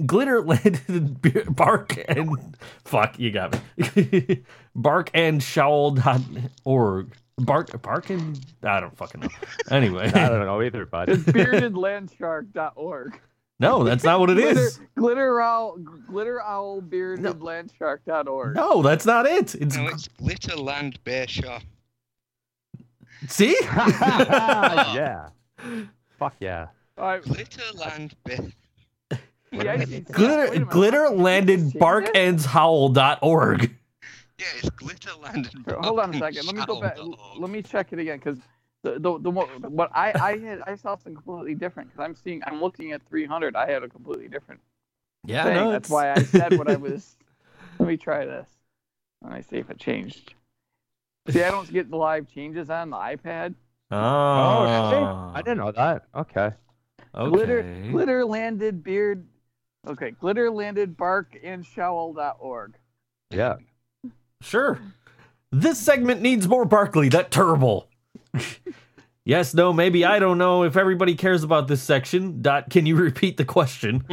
Glitter landed Beer- bark and fuck you got me bark and showl.org bark bark and I don't fucking know anyway I don't know either, bud. It's beardedlandshark.org. no that's not what it glitter, is Glitter owl, glitter owl beardedlandshark.org. no that's not it it's No, it's Glitterland Bear Shop. see yeah. Fuck yeah. All right, Glitterland Bear. see, I glitter wait a minute. glitter landed Change bark it? ends howl.org Yeah, it's Glitterland. and Here, Hold on a second. Let me go back. Let me check it again because the the, the one- what I I had I saw something completely different because I'm seeing I'm looking at 300. I had a completely different yeah thing. no, That's why I said what I was. Let me try this. Let me see if it changed. See, I don't get the live changes on the iPad. oh, Oh. I didn't know that. Okay. okay. Glitter glitter landed beard. Okay, glitter landed bark and showl.org. Yeah. Sure. This segment needs more Barkley. That terrible. Yes, no, maybe I don't know if everybody cares about this section. Dot, can you repeat the question?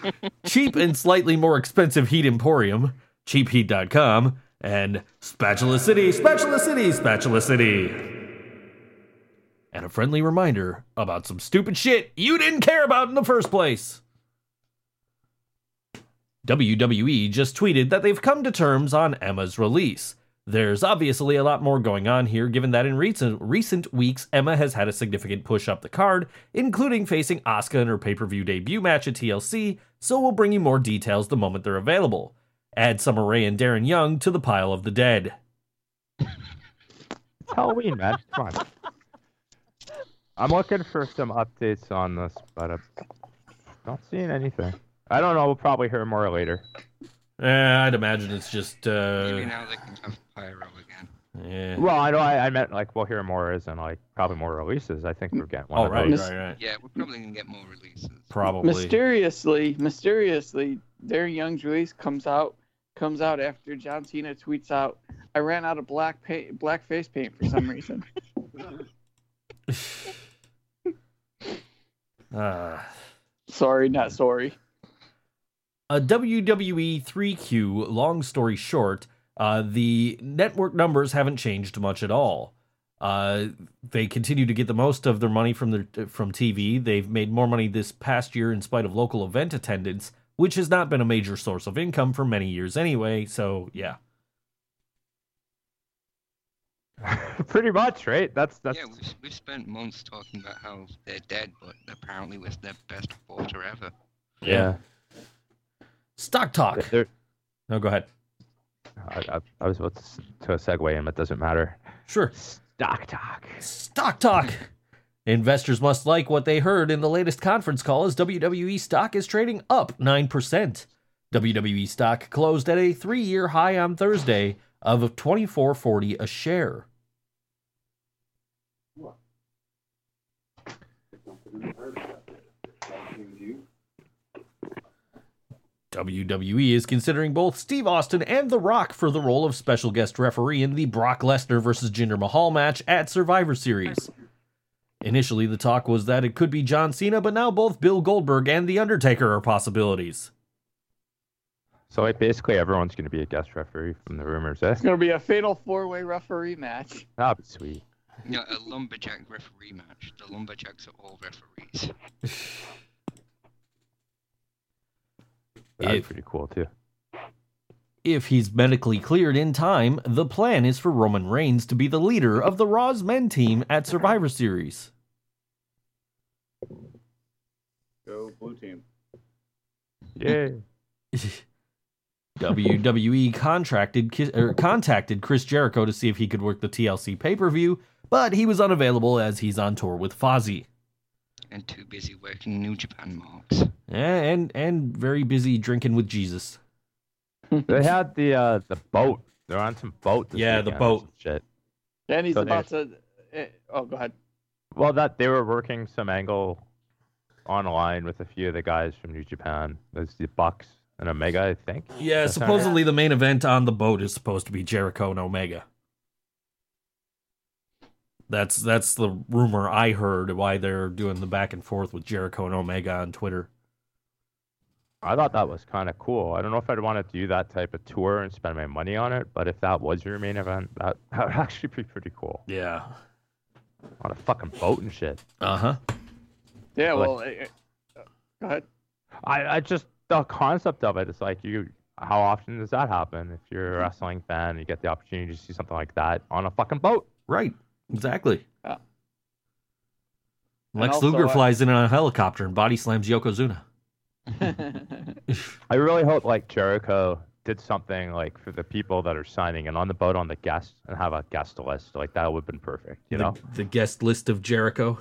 Cheap and slightly more expensive heat emporium, cheapheat.com, and Spatula City, Spatula City, Spatula City. And a friendly reminder about some stupid shit you didn't care about in the first place. WWE just tweeted that they've come to terms on Emma's release. There's obviously a lot more going on here, given that in recent recent weeks, Emma has had a significant push up the card, including facing Asuka in her pay per view debut match at TLC. So we'll bring you more details the moment they're available. Add Summer Rae and Darren Young to the pile of the dead. It's Halloween, man. Come on. I'm looking for some updates on this, but I'm not seeing anything. I don't know. We'll probably hear more later. Eh, I'd imagine it's just Maybe uh, now they can have pyro again. yeah. Well, I know. I, I meant like we'll hear more as and like probably more releases. I think we're getting one Oh of right, those. right, right. Yeah, we're probably gonna get more releases. Probably. Mysteriously, mysteriously, Darren Young's release comes out comes out after John Cena tweets out, "I ran out of black paint, black face paint for some reason." Ah. sorry, not sorry. A WWE 3Q, long story short, uh, the network numbers haven't changed much at all. Uh, they continue to get the most of their money from their from TV. They've made more money this past year in spite of local event attendance, which has not been a major source of income for many years anyway. So yeah, Pretty much, right? That's that's. Yeah, we've, we've spent months talking about how they're dead, but apparently was their best quarter ever. yeah. Stock talk. They're- No, go ahead. I, I, I was about to, s- to segue in, but it doesn't matter. Sure. Stock talk. Stock talk. Investors must like what they heard in the latest conference call as WWE stock is trading up 9%. WWE stock closed at a three year high on Thursday of 24.40 a share. WWE is considering both Steve Austin and The Rock for the role of special guest referee in the Brock Lesnar versus Jinder Mahal match at Survivor Series. Initially, the talk was that it could be John Cena, but now both Bill Goldberg and The Undertaker are possibilities. So like basically everyone's going to be a guest referee from the rumors, eh? It's gonna be a fatal four-way referee match. That'd be sweet. Yeah, a lumberjack referee match. The lumberjacks are all referees. That'd be pretty cool too. If he's medically cleared in time, the plan is for Roman Reigns to be the leader of the Raw's men team at Survivor Series. Go blue team. Yay. WWE contracted Ki- er, contacted Chris Jericho to see if he could work the TLC pay per view, but he was unavailable as he's on tour with Fozzy. And too busy working New Japan marks. Eh, and and very busy drinking with Jesus. they had the uh the boat. They're on some boat. This Yeah, the boat. some Shit. Then he's So about to. eh, Oh, go ahead. Well, that they were working some angle online with a few of the guys from New Japan. There's the Bucks and Omega, I think. Yeah, supposedly the main event on the boat is supposed to be Jericho and Omega. That's that's the rumor I heard why they're doing the back and forth with Jericho and Omega on Twitter. I thought that was kind of cool. I don't know if I'd want to do that type of tour and spend my money on it, but if that was your main event, that, that would actually be pretty cool. Yeah. On a fucking boat and shit. Uh huh. Yeah, Like- well, eh, go ahead. I, I just the concept of it is like you. How often does that happen? If you're a wrestling fan, and you get the opportunity to see something like that on a fucking boat. Right. Exactly. Yeah. Lex also, Luger uh, flies in on a helicopter and body slams Yokozuna. I really hope like Jericho did something like for the people that are signing and on the boat on the guests and have a guest list. Like that would have been perfect. You the, know. the guest list of Jericho.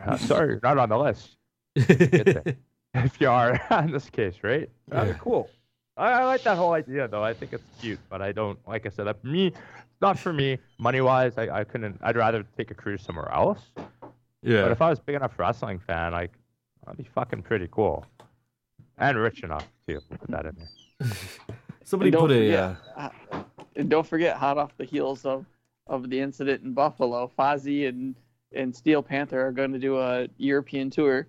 Uh, sorry, you're not on the list. if you are in this case, right? That'd Yeah. be cool. I, I like that whole idea though. I think it's cute, but I don't like I said, uh, me not for me. Money wise, I, I couldn't I'd rather take a cruise somewhere else. yeah. But if I was big enough wrestling fan, like that'd be fucking pretty cool. And rich enough too. Put that in there. Somebody And don't put a. forget- Uh, Uh, and don't forget, hot off the heels of of the incident in Buffalo, Fozzy and and Steel Panther are going to do a European tour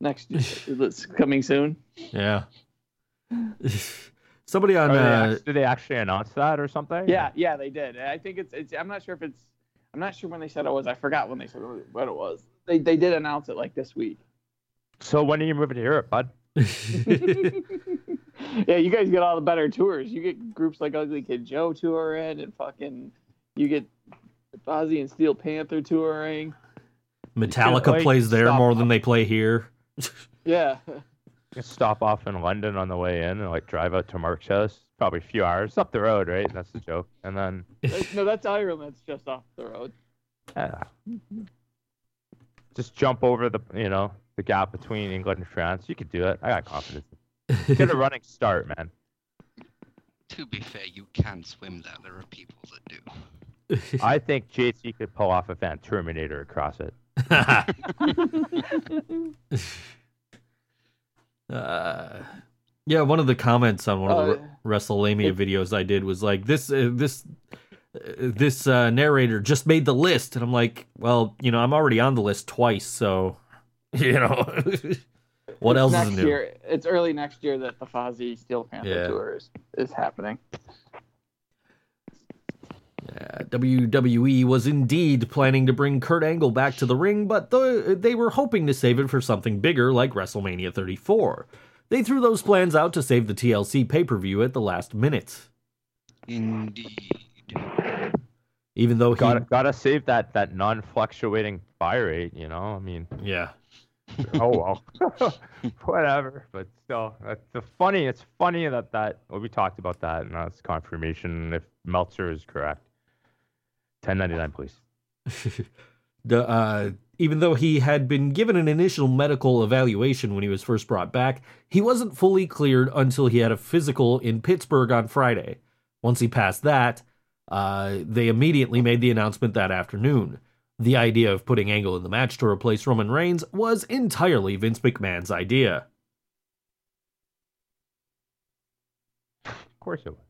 next that's coming soon. Yeah. Somebody on Are they uh, act- did they actually announce that or something? Yeah, yeah, they did. I think it's it's. I'm not sure if it's. I'm not sure when they said it was. I forgot when they said what it was. They they did announce it like this week. So when are you moving to Europe, bud? Yeah, you guys get all the better tours. You get groups like Ugly Kid Joe touring, and fucking you get Ozzy and Steel Panther touring. Metallica plays there more than they play here. Yeah, You stop off in London on the way in and like drive out to Mark's house. Probably a few hours up the road, right? That's the joke. And then no, that's Ireland. That's just off the road. uh, just jump over the you know the gap between England and France. You could do it. I got confidence. Get a running start, man. To be fair, you can swim there. There are people that do. I think JC could pull off a Van Terminator across it. uh, yeah, one of the comments on one of the WrestleMania videos I did was like this uh, this uh, this uh, narrator just made the list, and I'm like, well, you know, I'm already on the list twice, so you know, what else next is new? Year, it's early next year that the Fozzy Steel Panther Yeah. tour is, is happening. Yeah, WWE was indeed planning to bring Kurt Angle back to the ring, but the, they were hoping to save it for something bigger like WrestleMania 34. They threw those plans out to save the TLC pay per view at the last minute. Indeed. Even though he. Gotta gotta save that that non-fluctuating buy rate. You know, I mean, Yeah. oh well, whatever. But still, that's the funny. It's funny that that well, we talked about that, and that's confirmation if Meltzer is correct. Ten ninety nine, please. The, uh, even though he had been given an initial medical evaluation when he was first brought back, he wasn't fully cleared until he had a physical in Pittsburgh on Friday. Once he passed that, uh, they immediately made the announcement that afternoon. The idea of putting Angle in the match to replace Roman Reigns was entirely Vince McMahon's idea. Of course it was.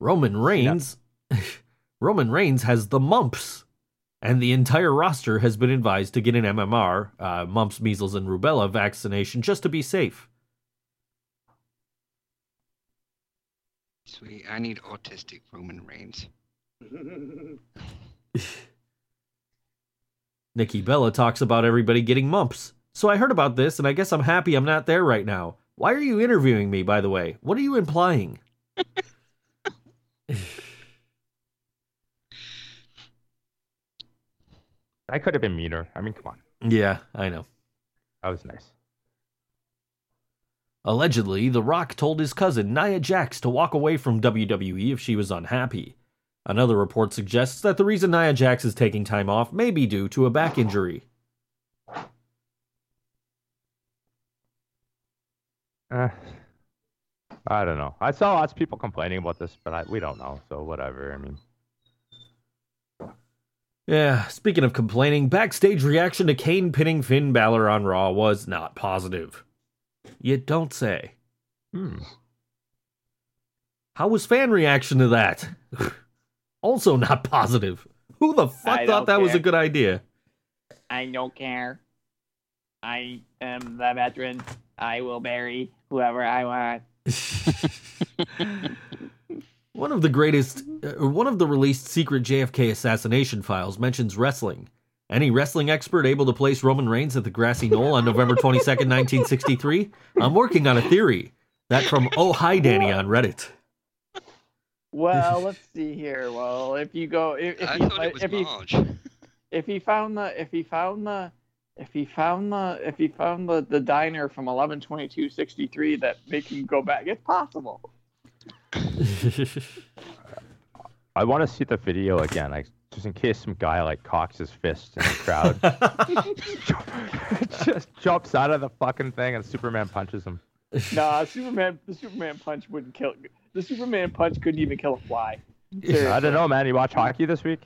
Roman Reigns Roman Reigns has the mumps. And the entire roster has been advised to get an MMR, uh, mumps, measles, and rubella vaccination just to be safe. Sweet. I need autistic Roman Reigns. Nikki Bella talks about everybody getting mumps. So I heard about this, and I guess I'm happy I'm not there right now. Why are you interviewing me, by the way? What are you implying? I could have been meaner. I mean, come on, Yeah, I know. that was nice. Allegedly, The Rock told his cousin Nia Jax to walk away from WWE if she was unhappy. Another report suggests that the reason Nia Jax is taking time off may be due to a back injury. Uh, I don't know. I saw lots of people complaining about this, but I, we don't know, so whatever. I mean, Yeah, speaking of complaining, backstage reaction to Kane pinning Finn Balor on Raw was not positive. You don't say. hmm. How was fan reaction to that? also not positive. Who the fuck I thought that was a good idea? I don't care. I am the veteran. I will bury whoever I want. One of the greatest, uh, one of the released secret JFK assassination files mentions wrestling. Any wrestling expert able to place Roman Reigns at the grassy knoll on November 22nd, 1963? I'm working on a theory. That from Oh Hi Danny on Reddit. Well, let's see here. Well, if you go, if, if I he, thought it was if he, if he found the, if he found the, if he found the, if he found the, the diner from 112263 that make him go back, it's possible. I want to see the video again, like just in case some guy like cocks his fist in the crowd, just jumps out of the fucking thing and Superman punches him. Nah, Superman, the Superman punch wouldn't kill. The Superman punch couldn't even kill a fly. I don't know, man. You watch hockey this week?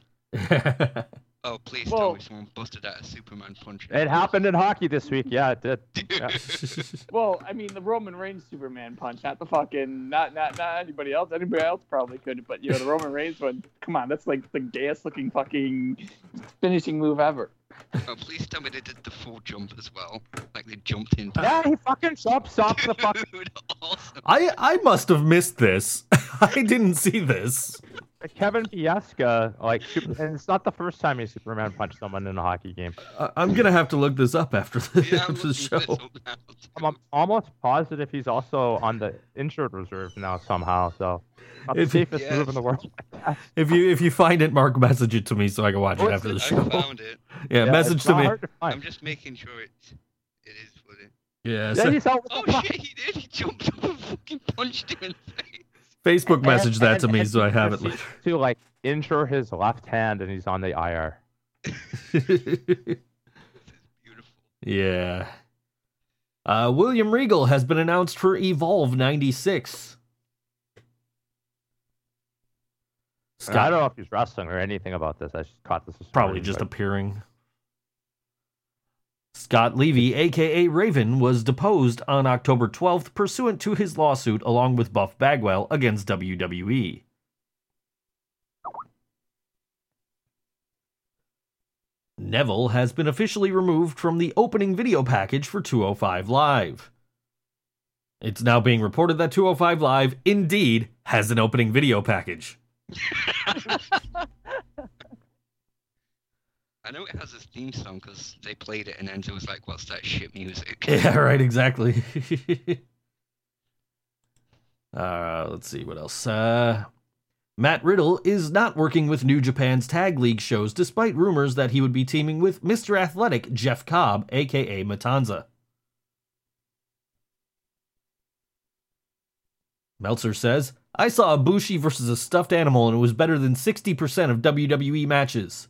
Oh, please Well- tell me someone busted out a Superman punch. It happened in hockey this week. Yeah, it did. Yeah. Well, I mean, the Roman Reigns Superman punch, not the fucking, not not not anybody else. Anybody else probably could, but you know, the Roman Reigns one. Come on, that's like the gayest looking fucking finishing move ever. Oh, please tell me they did the full jump as well. Like they jumped into. yeah, he fucking jumps off the fucking. Awesome. I I must have missed this. I didn't see this. Kevin Pieska, like, and it's not the first time he Superman punched someone in a hockey game. I- I'm gonna have to look this up after the, Yeah, after the show. this up now. I'm, I'm almost positive he's also on the injured reserve now somehow. So, not the If- safest Yes. move in the world. If you if you find it, Mark, message it to me so I can watch it after the show. I show. found it. Yeah, message to me. hard to. I'm just making sure it's. It is what it. Yeah, Yeah, so- he's out Oh shit, he did. He jumped up and fucking punched him in the face. Facebook message that And- to me and so I have it later. To like injure his left hand, and he's on the IR. Beautiful. yeah. Uh, William Regal has been announced for Evolve 96. And I don't know if he's wrestling or anything about this. I just caught this. this probably morning, just but- appearing. Scott Levy, aka Raven, was deposed on October 12th pursuant to his lawsuit along with Buff Bagwell against. WWE. Neville has been officially removed from the opening video package for 205 Live. It's now being reported that 205 Live indeed has an opening video package. I know it has a theme song because they played it and Enzo was like, "What's that shit music?" Yeah, right, exactly. uh, let's see what else. Uh, Matt Riddle is not working with New Japan's Tag League shows despite rumors that he would be teaming with Mr. Athletic Jeff Cobb, aka Matanza. Meltzer says, I saw Ibushi versus a stuffed animal and it was better than 60% of WWE matches.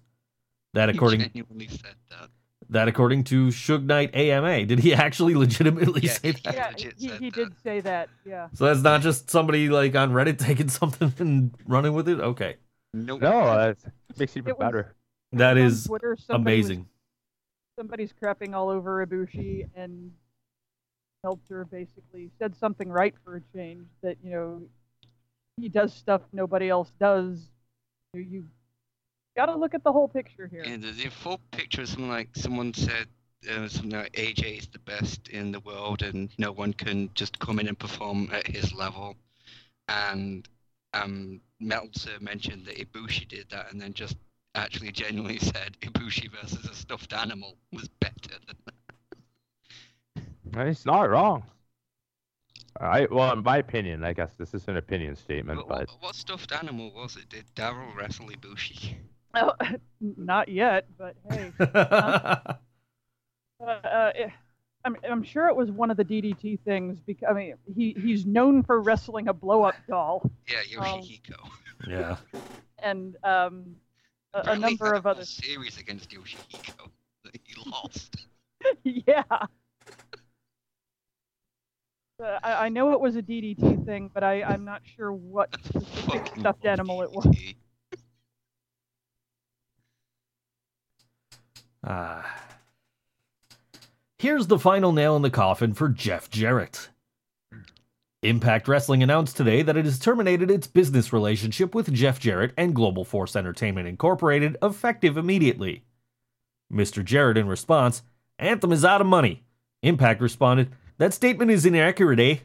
That according genuinely said that. that according to Suge Knight AMA. Did he actually legitimately Yeah, say that? Yeah, legit he, he did say that. Yeah. So that's not just somebody like on Reddit taking something and running with it. Okay, Nope. No, that makes it even It better. that On is Twitter, somebody was- amazing. somebody's crapping all over Ibushi, and Meltzer basically said something right for a change. That you know, he does stuff nobody else does. You, you got to look at the whole picture here. Yeah, the, the full picture is something like someone said uh, something like AJ is the best in the world and no one can just come in and perform at his level. And um, Meltzer mentioned that Ibushi did that and then just actually genuinely said Ibushi versus a stuffed animal was better than that. It's not wrong. I well, in my opinion, I guess this is an opinion statement, What, but what, what stuffed animal was it? Did Daryl wrestle Ibushi? Oh, not yet, but hey. Uh, uh, eh, I'm, I'm sure it was one of the DDT things. Because I mean, he he's known for wrestling a blow up doll, Yeah, Um, Yoshihiko. yeah. and um, a, a number of other. series against Yoshihiko that he lost. yeah. Uh, I, I know it was a DDT thing, but I, I'm not sure what specific stuffed animal it was. Ah. Here's the final nail in the coffin for Jeff Jarrett. Impact Wrestling announced today that it has terminated its business relationship with Jeff Jarrett and Global Force Entertainment Incorporated effective immediately. Mr. Jarrett, in response, Anthem is out of money. Impact responded, That statement is inaccurate, eh?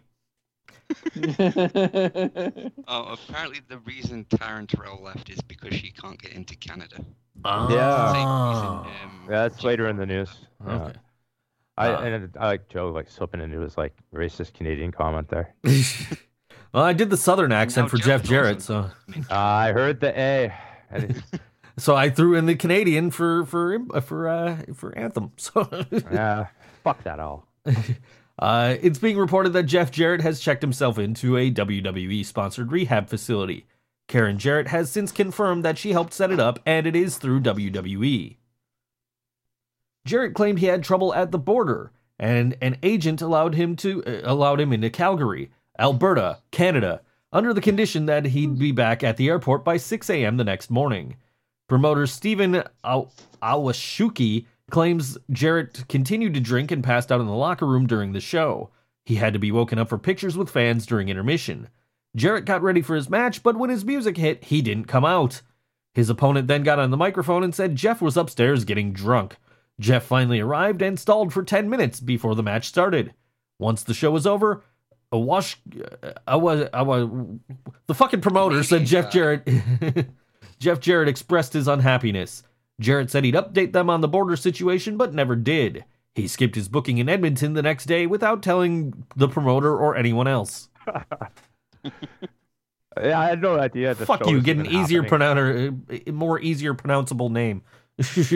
Oh, apparently the reason Taryn Terrell left is because she can't get into Canada. Ah. Same reason, um, yeah, that's later in the news. Yeah. Okay. I Uh, and I like Joe like slipping into his like racist Canadian comment there. well, I did the southern accent for Joe Jeff Jarrett, so I mean, Uh, I heard the A. So I threw in the Canadian for for for uh, for Anthem. So yeah, fuck that all. uh, it's being reported that Jeff Jarrett has checked himself into a WWE sponsored rehab facility. Karen Jarrett has since confirmed that she helped set it up, and it is through WWE. Jarrett claimed he had trouble at the border, and an agent allowed him to uh, allowed him into Calgary, Alberta, Canada, under the condition that he'd be back at the airport by 6 a.m. the next morning. Promoter Steven Aw- Awashuki claims Jarrett continued to drink and passed out in the locker room during the show. He had to be woken up for pictures with fans during intermission. Jarrett got ready for his match, but when his music hit, he didn't come out. His opponent then got on the microphone and said Jeff was upstairs getting drunk. Jeff finally arrived and stalled for 10 minutes before the match started. Once the show was over, a wash, uh, I was, I was, the fucking promoter said Jeff Jarrett, Jeff Jarrett expressed his unhappiness. Jarrett said he'd update them on the border situation, but never did. He skipped his booking in Edmonton the next day without telling the promoter or anyone else. Yeah, I had no idea. Fuck you, get an easier pronouncer, more easier pronounceable name.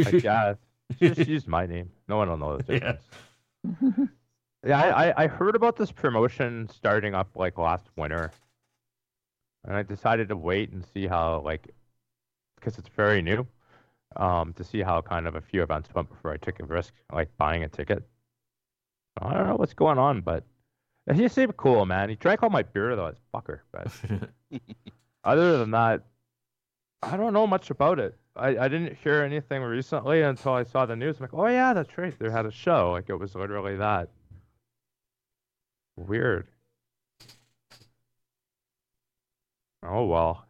I guess. Just use my name. No one will know the Yeah. difference. Yeah, I, I- I heard about this promotion starting up like last winter, and I decided to wait and see how like, because it's very new, um, to see how kind of a few events went before I took a risk like buying a ticket. I don't know what's going on, but he seemed cool, man. He drank all my beer though, as fucker. But other than that, I don't know much about it. I, I didn't hear anything recently until I saw the news. I'm like, oh yeah, that's right. They had a show. Like it was literally that. Weird. Oh well.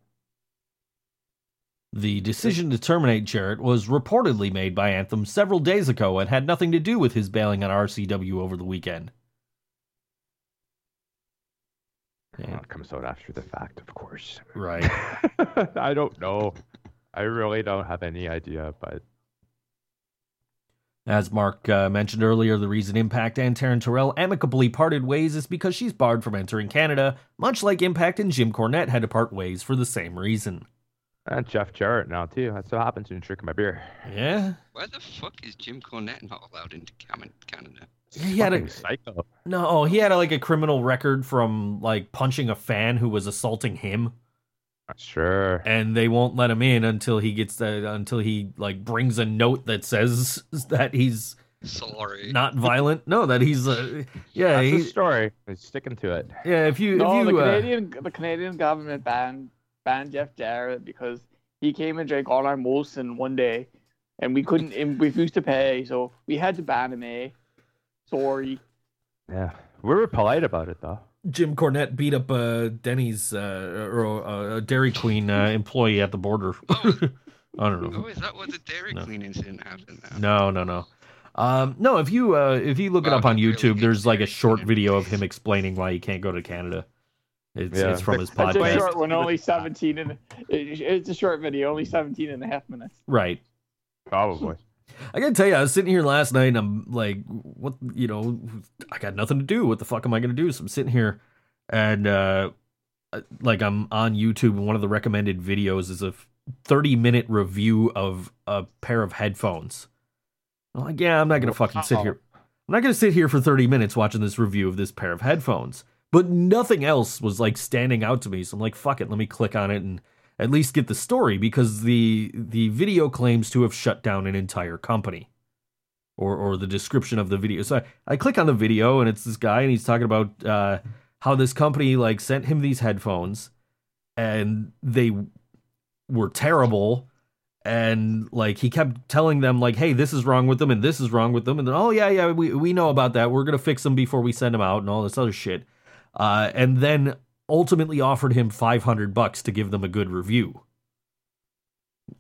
The decision to terminate Jarrett was reportedly made by Anthem several days ago and had nothing to do with his bailing on RCW over the weekend. Well, it comes out after the fact, of course. Right. I don't know. I really don't have any idea, but As Mark uh, mentioned earlier, the reason Impact and Taryn Terrell amicably parted ways is because she's barred from entering Canada, much like Impact and Jim Cornette had to part ways for the same reason. and Jeff Jarrett now too. That's what happens when you drink my beer. Yeah? Why the fuck is Jim Cornette not allowed into Canada? He had a psycho. no. He had a, like a criminal record from like punching a fan who was assaulting him, Sure. and they won't let him in until he gets the until he like brings a note that says that he's Sorry. not violent. No, that he's uh, yeah That's he, the story. He's sticking to it. yeah. If you No, if the you uh, Canadian the Canadian government banned banned Jeff Jarrett because he came and drank all our Molson one day, and we couldn't and refused to pay, so we had to ban him. Eh? Sorry. Yeah. We were polite about it though. Jim Cornette beat up uh, Denny's uh, or uh, a Dairy Queen uh, employee at the border. I don't know. Oh, is that what the Dairy No. Queen incident happened now? No, no, no. Um, no, if you uh, if you look it up on he really YouTube, there's like a short Queen video of him explaining why he can't go to Canada. It's Yeah. it's from his It's a podcast. short one, only 17 and it's a short video, only 17 and a half minutes. Right. Probably. I gotta tell you, I was sitting here last night and I'm like, what, you know, I got nothing to do. What the fuck am I gonna do? So I'm sitting here and, uh, like I'm on YouTube and one of the recommended videos is a 30 minute review of a pair of headphones. I'm like, yeah, I'm not gonna fucking sit here. I'm not gonna sit here for 30 minutes watching this review of this pair of headphones. But nothing else was like standing out to me. So I'm like, fuck it, let me click on it and at least get the story because the the video claims to have shut down an entire company. Or or the description of the video. So i, I click on the video and it's this guy and he's talking about uh, how this company like sent him these headphones and they were terrible and like he kept telling them like hey this is wrong with them and this is wrong with them and then oh yeah yeah we, we know about that. We're gonna fix them before we send them out and all this other shit. Uh, and then ultimately offered him 500 bucks to give them a good review.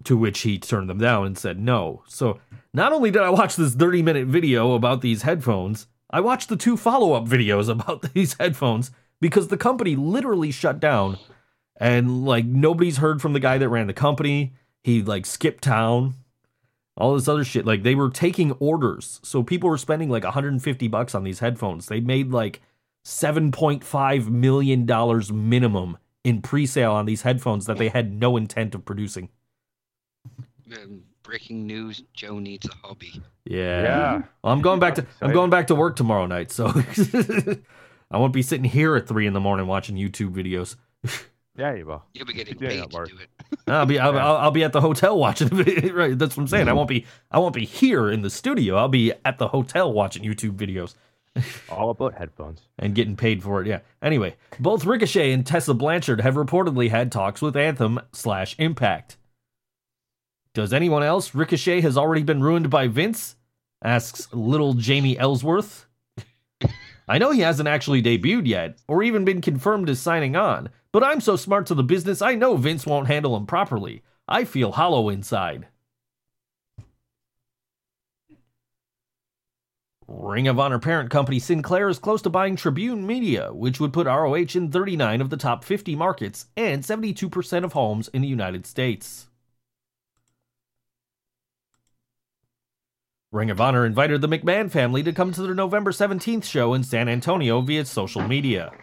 To which he turned them down and said no. So not only did i watch this 30 minute video about these headphones i watched the two follow-up videos about these headphones because the company literally shut down and like nobody's heard from the guy that ran the company. He like skipped town. All this other shit. Like they were taking orders. So people were spending like 150 bucks on these headphones. They made like 7.5 million dollars minimum in pre-sale on these headphones that they had no intent of producing Um, breaking news: Joe needs a hobby. yeah Yeah. Well, i'm going back to i'm going back to work tomorrow night so i won't be sitting here at three in the morning watching youtube videos Yeah, you will. You'll be getting paid it, to do it. I'll be I'll, I'll, I'll be at the hotel watching it. right, that's what I'm saying. I won't be I won't be here in the studio. I'll be at the hotel watching YouTube videos All about headphones. and getting paid for it. Yeah. Anyway, both Ricochet and Tessa Blanchard have reportedly had talks with Anthem slash Impact. Does anyone else? Ricochet has already been ruined by Vince? asks little Jamie Ellsworth. I know he hasn't actually debuted yet, or even been confirmed as signing on, but I'm so smart to the business I know Vince won't handle him properly. I feel hollow inside. Ring of Honor parent company Sinclair is close to buying Tribune Media, which would put ROH in 39 of the top 50 markets and 72% of homes in the United States. Ring of Honor invited the McMahon family to come to their November 17th show in San Antonio via social media.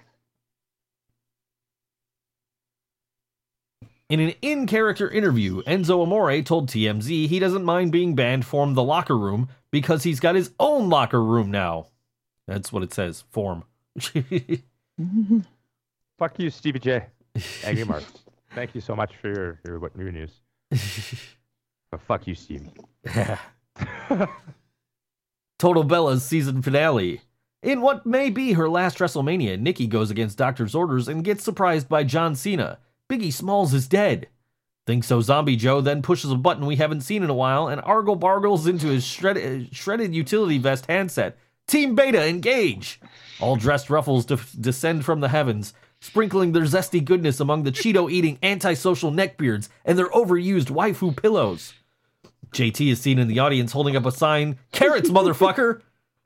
In an in character interview, Enzo Amore told TMZ he doesn't mind being banned from the locker room because he's got his own locker room now. That's what it says, form. Fuck you, Stevie J. Angry Marks. Thank you so much for your your, what- your news. but fuck you, Stevie. Total Bella's season finale. In what may be her last WrestleMania, Nikki goes against Doctor's orders and gets surprised by John Cena. Biggie Smalls is dead. Think so, Zombie Joe then pushes a button we haven't seen in a while and Argo bargles into his shredded, uh, shredded utility vest handset. Team Beta, engage! All dressed ruffles de- descend from the heavens, sprinkling their zesty goodness among the Cheeto eating antisocial neckbeards and their overused waifu pillows. JT is seen in the audience holding up a sign, Carrots, motherfucker!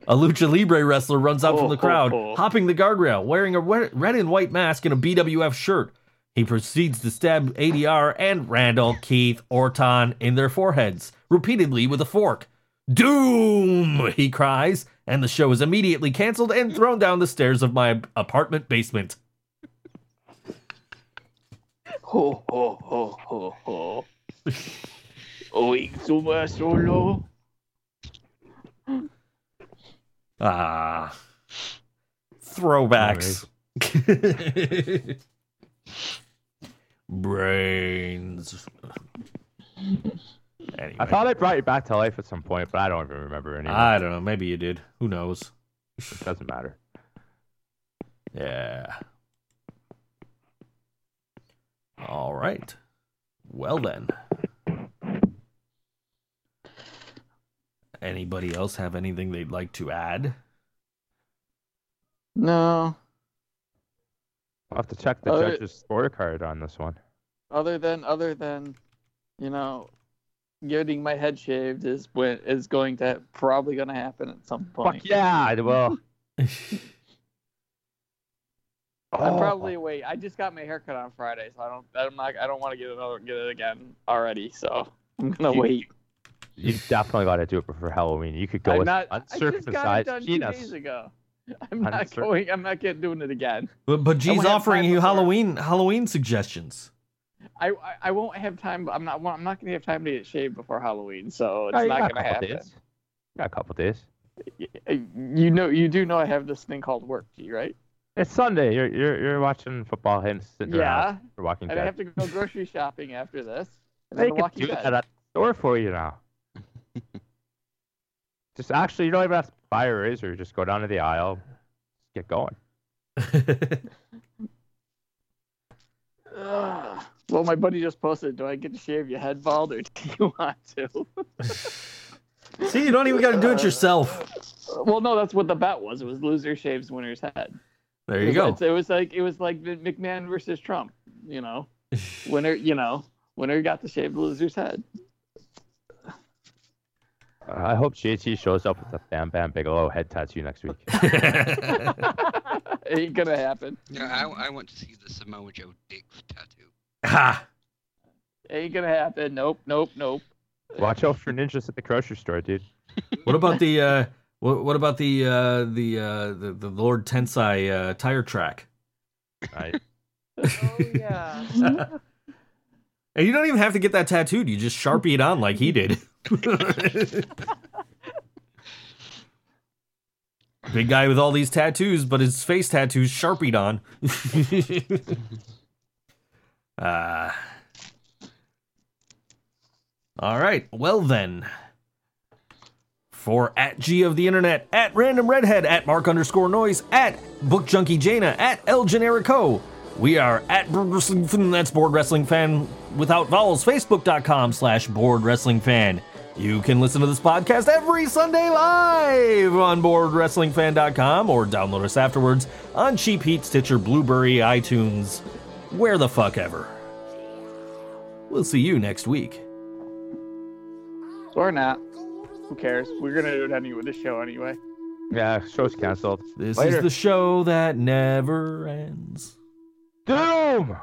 A lucha libre wrestler runs out from oh, the crowd, oh, oh. hopping the guardrail, wearing a red and white mask and a BWF shirt. He proceeds to stab ADR and Randall, Keith, Orton in their foreheads, repeatedly with a fork. Doom! He cries, and the show is immediately canceled and thrown down the stairs of my apartment basement. Ho ho ho ho ho. Oink suma solo. Ah. Throwbacks. Brains. Anyway, I thought I brought you back to life at some point, but I don't even remember anymore. I don't know. Maybe you did. Who knows? it doesn't matter. Yeah. All right. Well then. Anybody else have anything they'd like to add? No. I'll have to check the Uh, judge's scorecard on this one. Other than other than, you know, getting my head shaved is when is going to probably going to happen at some point. Fuck yeah, I will. I'm Oh. probably wait. I just got my haircut on Friday, so I don't. I'm not. I don't want to get another get it again already. So I'm gonna You- wait. You definitely got to do it before Halloween. You could go I'm with not. I just got it uncircumcised done two days ago. I'm not Uncir- going. I'm not getting doing it again. But, but G's offering you Halloween Halloween suggestions. I, I I won't have time. I'm not. I'm not gonna have time to get shaved before Halloween, so it's Oh, not gonna happen. days. You got a couple days. You know. You do know I have this thing called work, G, right? It's Sunday. You're you're you're watching football and sitting around Yeah. for Walking And I have to go grocery shopping after this. And They then can do Dead. that at the store for you now. just actually, you don't even have to buy a razor. Just go down to the aisle, get going. Ugh. Well, my buddy just posted, do I get to shave your head bald or do you want to? See, you don't even got to do it yourself. well, no, that's what the bet was. It was loser shaves winner's head. There you It go. It was like it was like McMahon versus Trump, you know. Winner, you know, winner got to shave the loser's head. Uh, I hope JT shows up with the Bam Bam Bigelow head tattoo next week. Ain't gonna happen. Yeah, I, I want to see the Samoa Joe dick tattoo. Ha! Ain't gonna happen. Nope, nope, nope. Watch out for ninjas at the grocery store, dude. What about the uh, what, what about the uh, the, uh, the the Lord Tensai uh, tire track? Right? Oh yeah. And you don't even have to get that tattooed. You just sharpie it on like he did. Big guy with all these tattoos, but his face tattoos sharpied on. Ah. all right. Well then. For at G of the internet, at random redhead, at mark underscore noise, at book junkie Jaina, at El Generico. We are at that's Board Wrestling Fan without vowels, facebook.com slash Board Wrestling Fan. You can listen to this podcast every Sunday live on BoardWrestlingFan.com or download us afterwards on Cheap Heat, Stitcher, Blubrry, iTunes, where the fuck ever. We'll see you next week. Or not. Who cares? We're gonna do it anyway. This show anyway. Yeah, show's canceled. This Later. is the show that never ends. Doom!